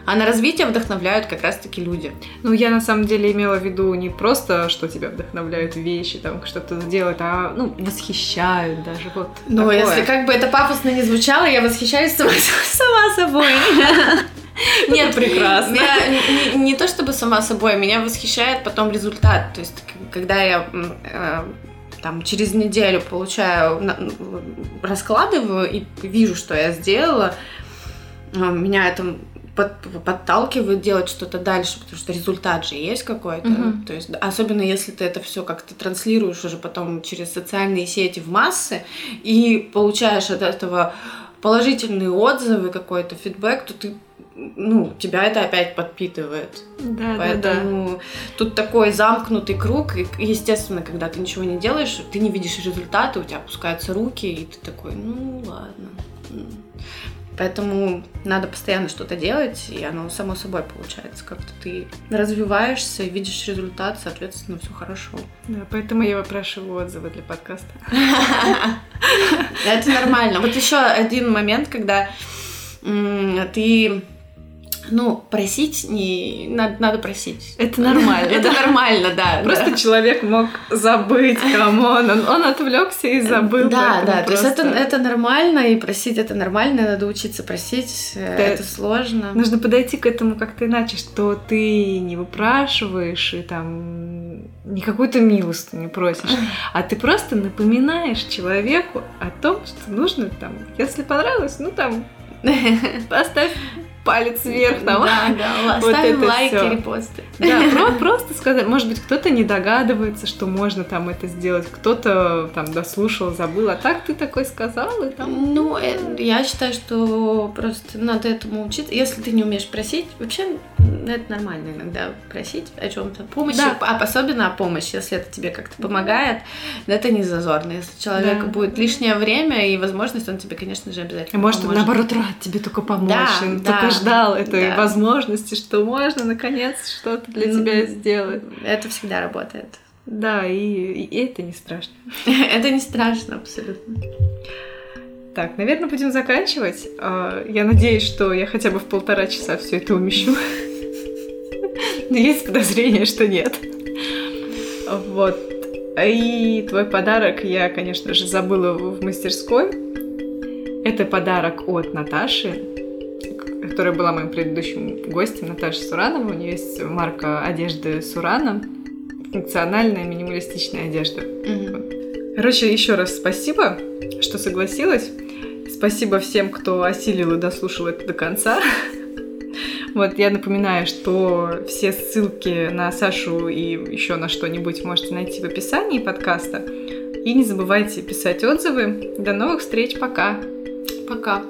А на развитие вдохновляют как раз-таки люди. Ну, я на самом деле имела в виду не просто, что тебя вдохновляют вещи, там, что-то делать, а, ну, восхищают даже, вот Ну, такое. если как бы это пафосно не звучало, я восхищаюсь сама, <laughs> сама собой. <laughs> Нет, прекрасно. Меня, не, не то чтобы сама собой, меня восхищает потом результат. То есть, когда я э, там через неделю получаю, раскладываю и вижу, что я сделала, э, меня это под- подталкивает делать что-то дальше, потому что результат же есть какой-то. Мгм. То есть, особенно если ты это все как-то транслируешь уже потом через социальные сети в массы и получаешь от этого положительные отзывы, какой-то фидбэк, то ты ну, тебя это опять подпитывает. Да, да, да. Поэтому тут такой замкнутый круг. И, естественно, когда ты ничего не делаешь, ты не видишь результаты, у тебя опускаются руки, и ты такой, ну ладно. Поэтому надо постоянно что-то делать, и оно само собой получается. Как-то ты развиваешься, видишь результат, соответственно, все хорошо. Да, поэтому я выпрашиваю отзывы для подкаста. <laughs> Это нормально. Вот еще один момент, когда ты ну, просить не надо, надо просить. Это нормально. <laughs> Это нормально, да. Просто человек мог забыть, come on, он, отвлекся и забыл. Да, да, то есть это, нормально, и просить это нормально, надо учиться просить, э, это сложно. Нужно подойти к этому как-то иначе, что ты не выпрашиваешь и там не какую-то милостыню не просишь, а ты просто напоминаешь человеку о том, что нужно там, если понравилось, ну там <laughs> поставь палец вверх там. Да, да, <laughs> Вот ставим это лайки, репосты. Да, <laughs> про- просто сказать. Может быть, кто-то не догадывается, что можно там это сделать, кто-то там дослушал, забыл, а так ты такой сказал, и там... Ну, э, я считаю, что просто надо этому учиться. Если ты не умеешь просить, вообще это нормально иногда просить о чем-то. Помощи, Да. а особенно о помощи, если это тебе как-то помогает, это не зазорно. Если человек Да. будет лишнее время и возможность, он тебе, конечно же, обязательно Может, поможет. наоборот рад тебе только помочь, Да, он да, только ждал этой да. возможности, что можно наконец что-то для тебя сделать. Это всегда работает. Да, и, и это не страшно. <laughs> Это не страшно абсолютно. Так, наверное, будем заканчивать. А, Я надеюсь, что я хотя бы в полтора часа все это умещу. <laughs> Но есть подозрение, что нет. Вот. И твой подарок я, конечно же, забыла в мастерской. Это подарок от Наташи, которая была моим предыдущим гостем, Наташа Суранова. У нее есть марка одежды Сурана. Функциональная минималистичная одежда. Мгм. Короче, еще раз спасибо, что согласилась. Спасибо всем, кто осилил и дослушал это до конца. <laughs> Вот, я напоминаю, что все ссылки на Сашу и еще на что-нибудь можете найти в описании подкаста. И не забывайте писать отзывы. До новых встреч, пока! Пока.